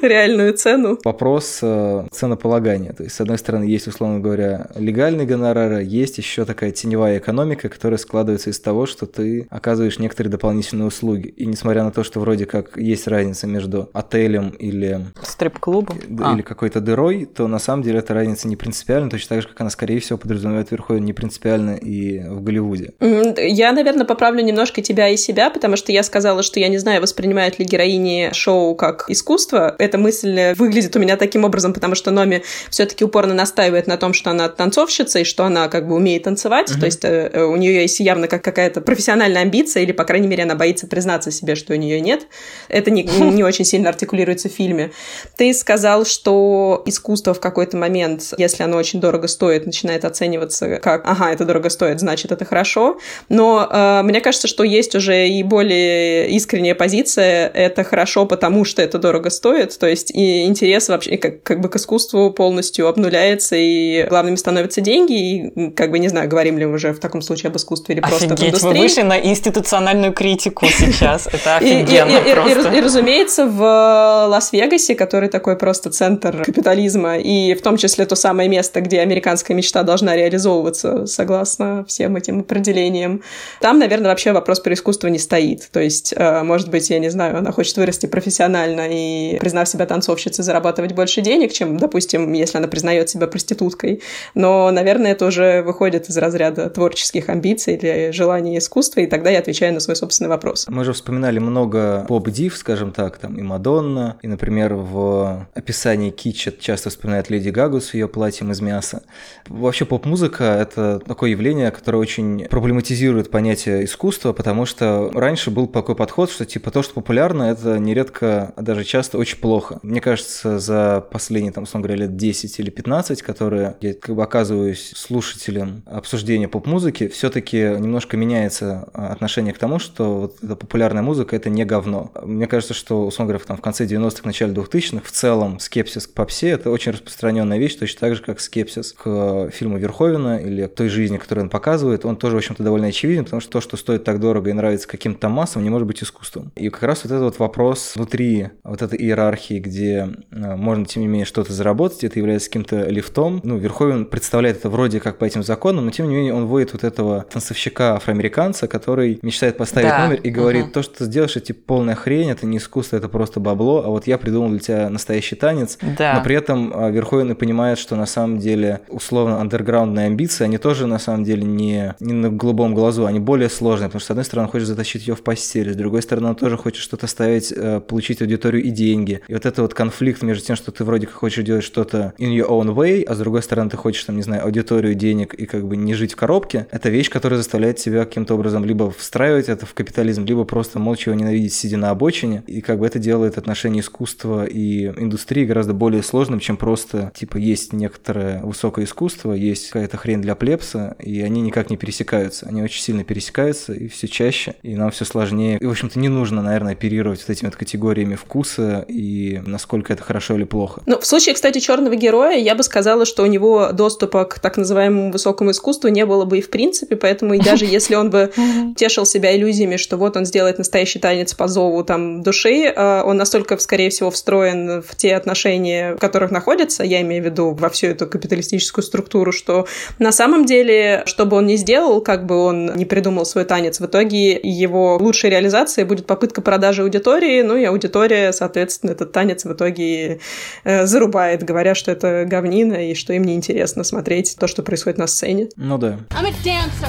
Реальную цену. Вопрос э, ценополагания. То есть, с одной стороны, есть, условно говоря, легальные гонорары, есть еще такая теневая экономика, которая складывается из того, что ты оказываешь некоторые дополнительные услуги. И несмотря на то, что вроде как есть разница между отелем или Стрип-клубом. д- А. или какой-то дырой, то на самом деле эта разница не принципиальна, точно так же, как она, скорее всего, подразумевает Верховен не принципиально и в Голливуде. Я, наверное, поправлю немножко тебя и себя, потому что я сказала, что я не знаю, воспринимают ли героини шоу как искусство. Эта мысль выглядит у меня таким образом, потому что Номи все-таки упорно настаивает на том, что она танцовщица и что она как бы умеет танцевать. То есть э, э, у нее есть явно как какая-то профессиональная амбиция, или, по крайней мере, она боится признаться себе, что у нее нет. Это не, не очень сильно артикулируется в фильме. Ты сказал, что искусство в какой-то момент, если оно очень дорого стоит, начинает оцениваться как «ага, это дорого стоит, значит, это хорошо». Но э, мне кажется, что есть уже и более искренняя позиция «это хорошо, потому что это дорого стоит». То есть и интерес вообще как, как бы к искусству полностью обнуляется, и главными становятся деньги, и как бы, не знаю, говорим ли мы уже в таком случае об искусстве или просто об Офигеть, вы индустрии. вышли на институциональную критику сейчас. Это офигенно просто. и, разумеется, в э, Лас-Вегасе, который такой просто центр капитализма, и в том числе то самое место, где американская мечта должна реализовываться согласно всем этим определениям, там, наверное, вообще вопрос про искусство не стоит. То есть, э, может быть, я не знаю, она хочет вырасти профессионально и, признав себя танцовщицей, зарабатывать больше денег, чем, допустим, если она признает себя проституткой. Но, наверное, это уже выходит из разряда творческих амбиций или желания искусства, и тогда я отвечаю на свой собственный вопрос. Мы же вспоминали много поп-див, скажем так, там и Мадонна, и, например, в описании китча часто вспоминает Леди Гагу с ее платьем из мяса. Вообще поп-музыка — это такое явление, которое очень проблематизирует понятие искусства, потому что раньше был такой подход, что типа то, что популярно, это нередко, а даже часто очень плохо. Мне кажется, за последние, там, условно говоря, лет 10 или 15, которые я как бы оказываюсь слушателем обсуждения поп-музыки, все-таки немножко меняется а, отношение к тому, что вот эта популярная музыка — это не говно. Мне кажется, что, условно говоря, там, в конце 90-х, начале 2000-х в целом скепсис к попсе — это очень распространенная вещь, точно так же, как скепсис к фильму Верховена или к той жизни, которую он показывает, он тоже, в общем-то, довольно очевиден, потому что то, что стоит так дорого и нравится каким-то массам, не может быть искусством. И как раз вот этот вот вопрос внутри вот этой иерархии, где э, можно, тем не менее, что-то заработать, это является каким-то лифтом. Ну, Верховен представляет это вроде как по этим законам, но, тем не менее, он вводит вот этого танцовщика афроамериканца, который мечтает поставить да. номер и говорит, угу. то, что ты сделаешь, это типа полная хрень, это не искусство, это просто бабло, а вот я придумал для тебя настоящий танец. Да. Но при этом э, Верховен и понимает, что на самом деле условно андерграундные амбиции, они тоже на самом деле не, не на голубом глазу, они более сложные, потому что, с одной стороны, он хочет затащить ее в постель, с другой стороны, он тоже хочет что-то ставить, э, получить аудиторию и деньги. И вот это вот конфликт между тем, что ты вроде как хочешь делать что-то in your own way, а с другой стороны, ты хочешь, там, не знаю, аудиторию, денег и как бы не жить в коробке, это вещь, которая заставляет тебя каким-то образом либо встраивать это в капитализм, либо просто молча его ненавидеть, сидя на обочине. И как бы это делает отношение искусства и индустрии гораздо более сложным, чем просто, типа, есть некоторое высокое искусство, есть какая-то хрень для плебса, и они никак не пересекаются. Они очень сильно пересекаются, и все чаще, и нам все сложнее. И, в общем-то, не нужно, наверное, оперировать вот этими вот категориями вкуса и насколько это хорошо или плохо. Ну, в случае, кстати, черного героя, я бы сказала, что у него доступа к так называемому высокому искусству не было бы и в принципе, поэтому и даже если он бы тешил себя иллюзиями, что вот он сделает настоящий танец по зову там души, э, он настолько, скорее всего, встроен в те отношения, в которых находится, я имею в виду во всю эту капиталистическую структуру, что на самом деле, что бы он ни сделал, как бы он не придумал свой танец, в итоге его лучшей реализацией будет попытка продажи аудитории, ну и аудитория, соответственно, этот танец в итоге э, зарубает, говоря, что это говнина и что им неинтересно смотреть то, что происходит на сцене. Ну да.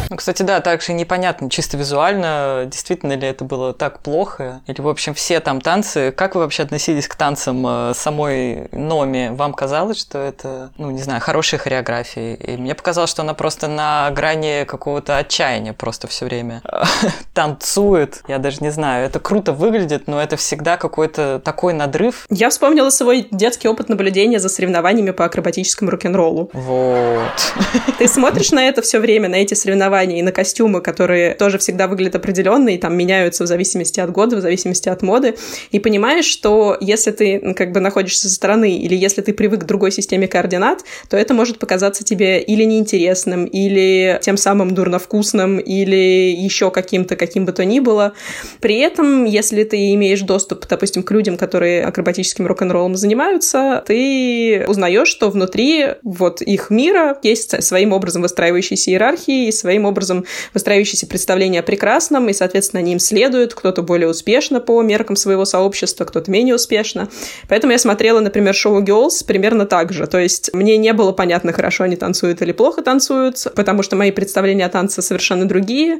Ну, кстати, да, также непонятно чисто визуально, действительно ли это было так плохо, или, в общем, все там танцы. Как вы вообще относились к танцам э, самой Номи? Вам казалось, что это, ну, не знаю, хорошая хореография? И мне показалось, что она просто на грани какого-то отчаяния просто все время танцует. Я даже не знаю, это круто выглядит, но это всегда какой-то такой надрыв. Я вспомнила свой детский опыт наблюдения за соревнованиями по акробатическому рок-н-роллу. Вот. Ты смотришь на это все время, на эти соревнования и на костюмы, которые тоже всегда выглядят определенно и там меняются в зависимости от года, в зависимости от моды, и понимаешь, что если ты как бы находишься со стороны или если ты привык к другой системе координат, то это может показаться тебе или неинтересным, или тем самым дурновкусным, или еще каким-то, каким бы то ни было. При этом, если ты имеешь доступ, допустим, к людям, которые акробатическим рок-н-роллом занимаются, ты узнаешь, что внутри вот их мира есть своим образом выстраивающиеся иерархии и своим образом выстраивающиеся представления о прекрасном, и, соответственно, они им следуют, кто-то более успешно по меркам своего сообщества, кто-то менее успешно. Поэтому я смотрела, например, шоу Girls примерно так же. То есть мне не было понятно, хорошо они танцуют или плохо танцуют, потому что мои представления о танце совершенно другие.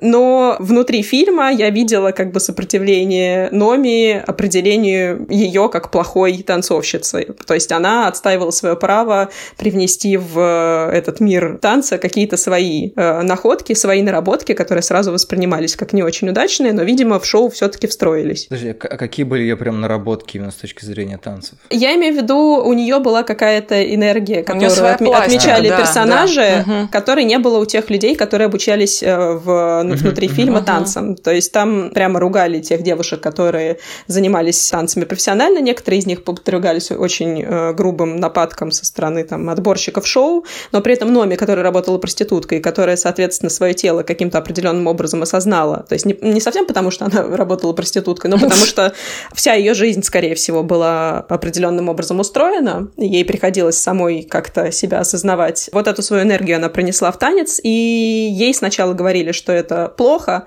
Но внутри фильма я видела как бы сопротивление Номи определению ее как плохой танцовщицы. То есть она отстаивала свое право привнести в этот мир танца какие-то свои э, находки, свои наработки, которые сразу воспринимались как не очень удачные, но, видимо, в шоу все-таки встроились. Подожди, а какие были ее прям наработки именно с точки зрения танцев? Я имею в виду, у нее была какая-то энергия, которую отме- отмечали да, персонажи, да. которой не было у тех людей, которые обучались э, в, ну, внутри фильма танцам. То есть там прямо ругали тех девушек, которые занимались танцами профессионально. Некоторые из них подвергались очень э, грубым нападкам со стороны там, отборщиков шоу, но при этом Номи, которая работала проституткой, которая, соответственно, свое тело каким-то определенным образом осознала. То есть не, не совсем потому, что она работала проституткой, но потому что вся ее жизнь, скорее всего, была определенным образом устроена. Ей приходилось самой как-то себя осознавать. Вот эту свою энергию она пронесла в танец, и ей сначала говорили, что это плохо,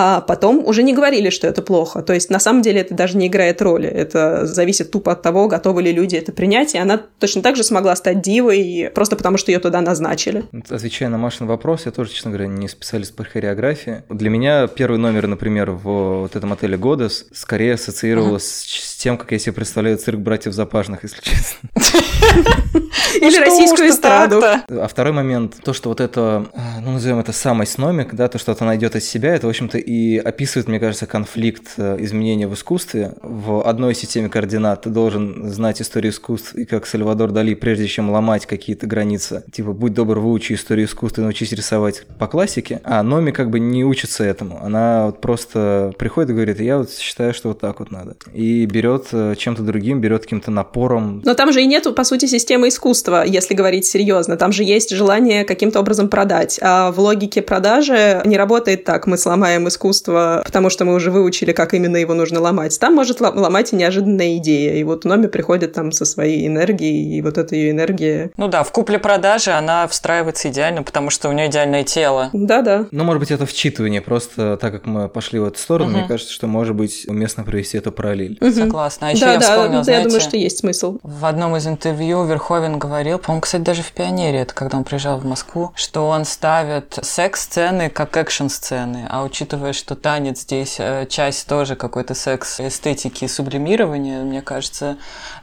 а потом уже не говорили, что это плохо. То есть на самом деле это даже не играет роли. Это зависит тупо от того, готовы ли люди это принять. И она точно так же смогла стать дивой, просто потому что ее туда назначили. Отвечая на Машин вопрос, я тоже, честно говоря, не специалист по хореографии. Для меня первый номер, например, в вот этом отеле Годес скорее ассоциировалось uh-huh. с тем, как я себе представляю цирк братьев Запажных, если честно. Или российскую эстраду. А второй момент, то, что вот это, ну, назовем это самость номик, да, то, что она идет из себя, это, в общем-то, и описывает, мне кажется, конфликт э, изменения в искусстве. В одной системе координат ты должен знать историю искусств, и как Сальвадор Дали, прежде чем ломать какие-то границы, типа, будь добр, выучи историю искусства и научись рисовать по классике. А Номи как бы не учится этому. Она вот просто приходит и говорит, я вот считаю, что вот так вот надо. И берет берет э, чем-то другим, берет каким-то напором. Но там же и нету, по сути, системы искусства, если говорить серьезно. Там же есть желание каким-то образом продать. А в логике продажи не работает так. Мы сломаем искусство, потому что мы уже выучили, как именно его нужно ломать. Там может ломать и неожиданная идея. И вот Номи приходит там со своей энергией, и вот эта ее энергия... Ну да, в купле-продаже она встраивается идеально, потому что у нее идеальное тело. Да-да. Ну, может быть, это вчитывание. Просто так как мы пошли в эту сторону, угу. мне кажется, что может быть уместно провести эту параллель. Угу. Согласна. А еще да, я вспомнила, да, знаете, я думаю, что есть смысл. В одном из интервью Верховен говорил, по-моему, кстати, даже в «Пионере», это когда он приезжал в Москву, что он ставит секс-сцены как экшн-сцены, а учитывая, что танец здесь э, часть тоже какой-то секс-эстетики и сублимирования, мне кажется,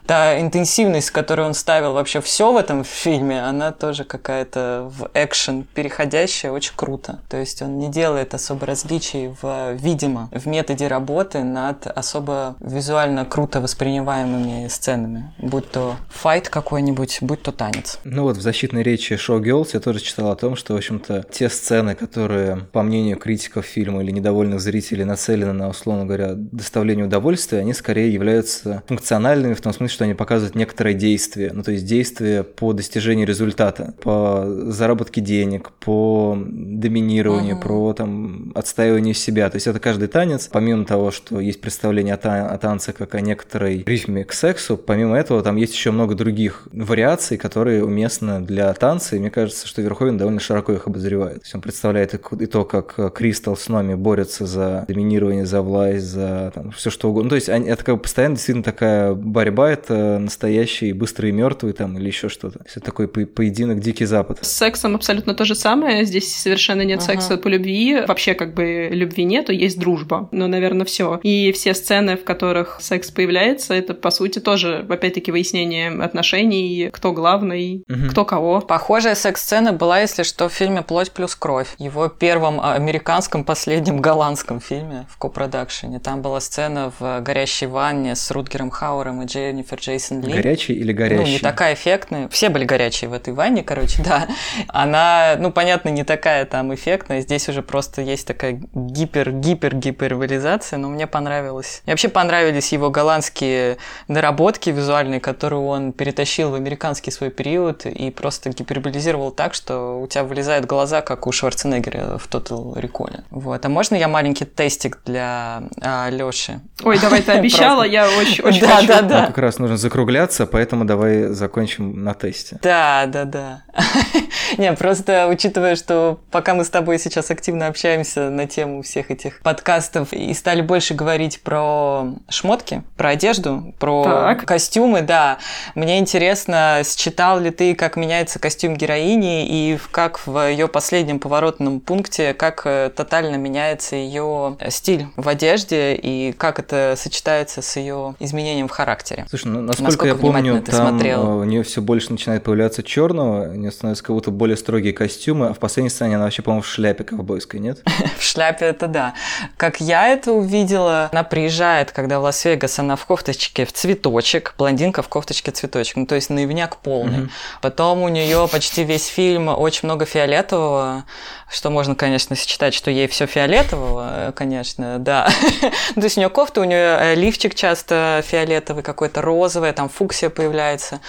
та интенсивность, с которой он ставил вообще все в этом фильме, она тоже какая-то в экшен переходящая, очень круто. То есть он не делает особо различий в, видимо, в методе работы над особо визуально круто воспринимаемыми сценами, будь то файт какой-нибудь, будь то танец. Ну вот в защитной речи Шоу Girls я тоже читал о том, что, в общем-то, те сцены, которые, по мнению критиков фильма или недовольных зрителей, нацелены на, условно говоря, доставление удовольствия, они скорее являются функциональными в том смысле, что они показывают некоторое действие, ну то есть действие по достижению результата, по заработке денег, по доминированию, uh-huh. про там отстаивание себя. То есть это каждый танец, помимо того, что есть представление о, та- о танце как о некоторой рифме к сексу, помимо этого там есть еще много других вариаций, которые уместны для танца, и мне кажется, что Верховен довольно широко их обозревает. То есть он представляет и то, как Кристал с Номи борются за доминирование, за власть, за там, все что угодно. Ну, то есть они, это как бы постоянно действительно такая борьба, это настоящий быстрый и мертвый там или еще что-то. Это такой по поединок Дикий Запад. С сексом абсолютно то же самое. Здесь совершенно нет ага. секса по любви. Вообще как бы любви нету, есть дружба. Но, наверное, все. И все сцены, в которых секс появляется, это, по сути, тоже, опять-таки, выяснение отношений, кто главный, угу. кто кого. Похожая секс-сцена была, если что, в фильме «Плоть плюс кровь». Его первом американском, последнем голландском фильме в копродакшене. Там была сцена в горящей ванне с Рутгером Хауэром и Дженнифер Джейсон Ли. Горячий или горящий? Ну, не такая эффектная. Все были горячие в этой ванне, короче, да. Она, ну, понятно, не такая там эффектная. Здесь уже просто есть такая гипер-гипер-гиперболизация, но мне понравилось. Мне вообще понравились его голландские наработки визуальные, которые он перетащил в американский свой период и просто гиперболизировал так, что у тебя вылезают глаза, как у Шварценеггера в Total Recall. Вот. А можно я маленький тестик для а, Лёши? Ой, давай, ты обещала, я очень, очень да, хочу. Да, да, да. Как раз нужно закругляться, поэтому давай закончим на тесте. Да, да, да. Не, просто учитывая, что пока мы с тобой сейчас активно общаемся на тему всех этих подкастов и стали больше говорить про шмотки, про одежду, про так. костюмы, да, мне интересно, считал ли ты, как меняется костюм героини и как в ее последнем поворотном пункте, как э, тотально меняется ее стиль в одежде и как это сочетается с ее изменением в характере. Слушай, ну, насколько, насколько я помню, там смотрел? Э, у нее все больше начинает появляться черного, у нее становится как будто более строгие костюмы, а в последней сцене она вообще, по-моему, в шляпе ковбойской, нет? В шляпе это да. Как я это увидела, она приезжает, когда в Лас-Вегас, она в кофточке в цветочек, блондинка в кофточке цветочек, ну то есть наивняк полный. Потом у нее почти весь фильм очень много фиолетового, что можно, конечно, сочетать, что ей все фиолетового, конечно, да. То есть у нее кофта, у нее э, лифчик часто фиолетовый, какой-то розовый, там фуксия появляется.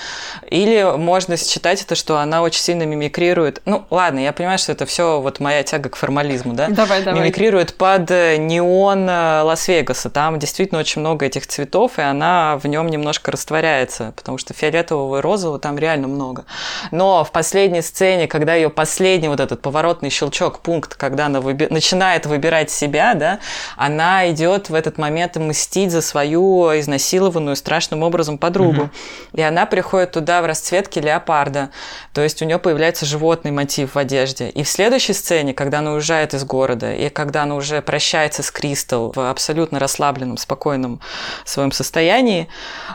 Или можно сочетать это, что она очень сильно мимикрирует. Ну, ладно, я понимаю, что это все вот моя тяга к формализму, да? Давай, давай. Мимикрирует под э, неон э, Лас-Вегаса. Там действительно очень много этих цветов, и она в нем немножко растворяется, потому что фиолетового и розового там реально много. Но в последней сцене, когда ее последний вот этот поворотный щелчок щелчок, пункт, когда она выби... начинает выбирать себя, да, она идет в этот момент мстить за свою изнасилованную страшным образом подругу. Угу. И она приходит туда в расцветке леопарда. То есть у нее появляется животный мотив в одежде. И в следующей сцене, когда она уезжает из города, и когда она уже прощается с Кристал в абсолютно расслабленном, спокойном своем состоянии,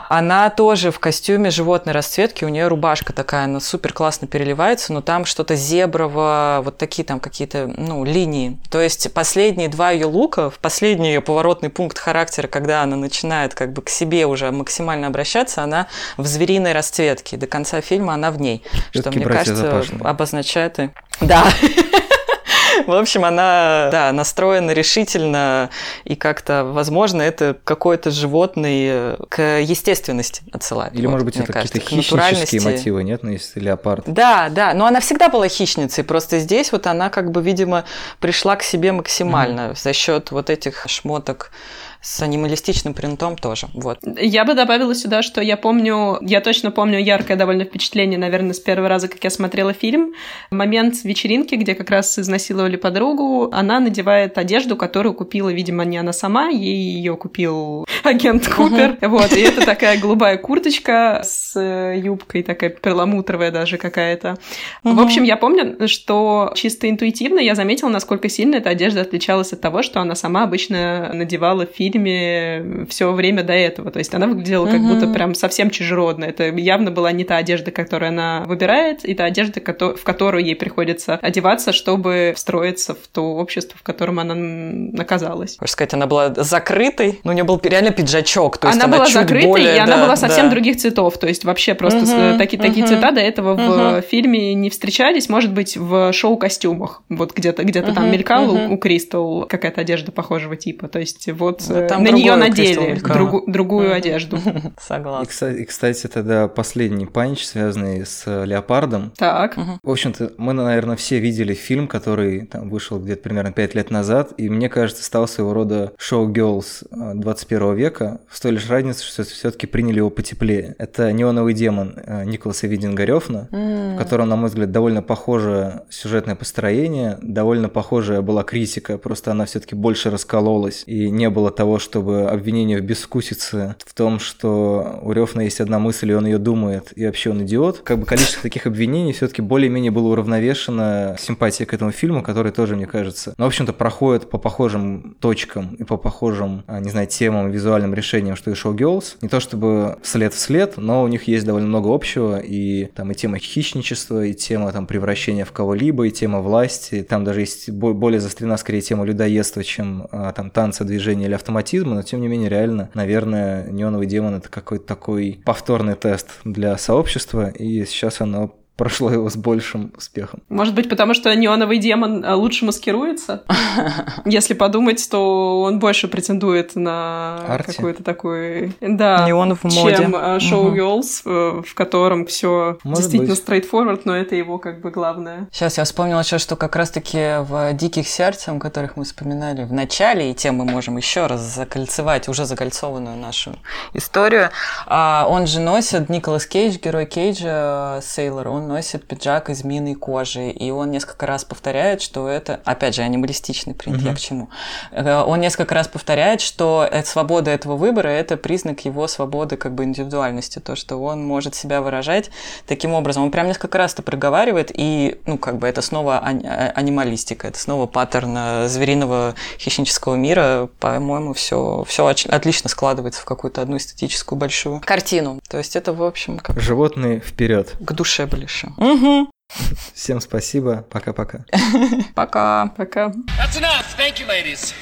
она тоже в костюме животной расцветки, у нее рубашка такая, она супер классно переливается, но там что-то зеброво, вот такие там какие-то ну, линии. То есть последние два ее лука, в последний ее поворотный пункт характера, когда она начинает как бы к себе уже максимально обращаться, она в звериной расцветке. До конца фильма она в ней. Что, мне кажется, обозначает... И... Да. В общем, она, да, настроена решительно, и как-то, возможно, это какой-то животный э, к естественности отсылает. Или, вот, может быть, это какие-то хищнические мотивы, нет? Ну, если леопард. Да, да, но она всегда была хищницей, просто здесь вот она как бы, видимо, пришла к себе максимально mm-hmm. за счет вот этих шмоток с анималистичным принтом тоже. Вот. Я бы добавила сюда, что я помню, я точно помню яркое довольно впечатление, наверное, с первого раза, как я смотрела фильм. Момент вечеринки, где как раз изнасиловали подругу, она надевает одежду, которую купила, видимо, не она сама, ей ее купил агент Купер. Uh-huh. Вот, и это такая голубая курточка с э, юбкой, такая перламутровая даже какая-то. Uh-huh. В общем, я помню, что чисто интуитивно я заметила, насколько сильно эта одежда отличалась от того, что она сама обычно надевала в фильме фильме все время до этого. То есть она выглядела как будто прям совсем чужеродно. Это явно была не та одежда, которую она выбирает, и та одежда, в которую ей приходится одеваться, чтобы встроиться в то общество, в котором она оказалась. Можно сказать, она была закрытой, но у нее был реально пиджачок. То есть она, она была закрытой, более, и да, она была совсем да. других цветов. То есть вообще просто угу, таки, угу, такие цвета до этого угу. в фильме не встречались. Может быть, в шоу-костюмах. Вот где-то где угу, там мелькала угу. у Кристал какая-то одежда похожего типа. То есть вот ну, там на нее надели другу, другую одежду. Согласна. И, кстати, и, кстати, тогда последний панч, связанный с леопардом. Так. В общем-то, мы, наверное, все видели фильм, который там вышел где-то примерно 5 лет назад, и мне кажется, стал своего рода шоу-герлс 21 века, с той лишь разницей, что все-таки приняли его потеплее. Это «Неоновый демон» Николаса Видингарёфна, mm. в котором, на мой взгляд, довольно похоже сюжетное построение, довольно похожая была критика, просто она все-таки больше раскололась, и не было того, чтобы обвинение в бескусице, в том, что у Рёфна есть одна мысль, и он ее думает, и вообще он идиот. Как бы количество таких обвинений все-таки более-менее было уравновешено симпатией к этому фильму, который тоже, мне кажется, ну, в общем-то, проходит по похожим точкам и по похожим, а, не знаю, темам, визуальным решениям, что и Show Girls. Не то чтобы след в след, но у них есть довольно много общего, и там и тема хищничества, и тема там превращения в кого-либо, и тема власти, там даже есть более застрена скорее тема людоедства, чем а, там танца, движения или автоматизма, но тем не менее, реально, наверное, неоновый демон это какой-то такой повторный тест для сообщества, и сейчас оно прошло его с большим успехом. Может быть, потому что неоновый демон э, лучше маскируется? Если подумать, то он больше претендует на какой-то такой... Да, Неон в моде. чем э, шоу Girls, э, в котором все действительно straightforward, но это его как бы главное. Сейчас я вспомнила еще, что как раз-таки в «Диких сердцах», которых мы вспоминали в начале, и тем мы можем еще раз закольцевать уже закольцованную нашу историю, а, он же носит, Николас Кейдж, герой Кейджа, Сейлор, он носит пиджак из змеиной кожи, и он несколько раз повторяет, что это, опять же, анималистичный принт, mm-hmm. я к чему. Э, он несколько раз повторяет, что свобода этого выбора – это признак его свободы как бы индивидуальности, то, что он может себя выражать таким образом. Он прям несколько раз это проговаривает, и, ну, как бы это снова а, анималистика, это снова паттерн э, звериного хищнического мира, по-моему, все, все отлично складывается в какую-то одну эстетическую большую картину. То есть это, в общем, как... Животные вперед. К душе ближе хорошо. Угу. Всем спасибо. Пока-пока. Пока. Пока. That's enough. Thank you, ladies.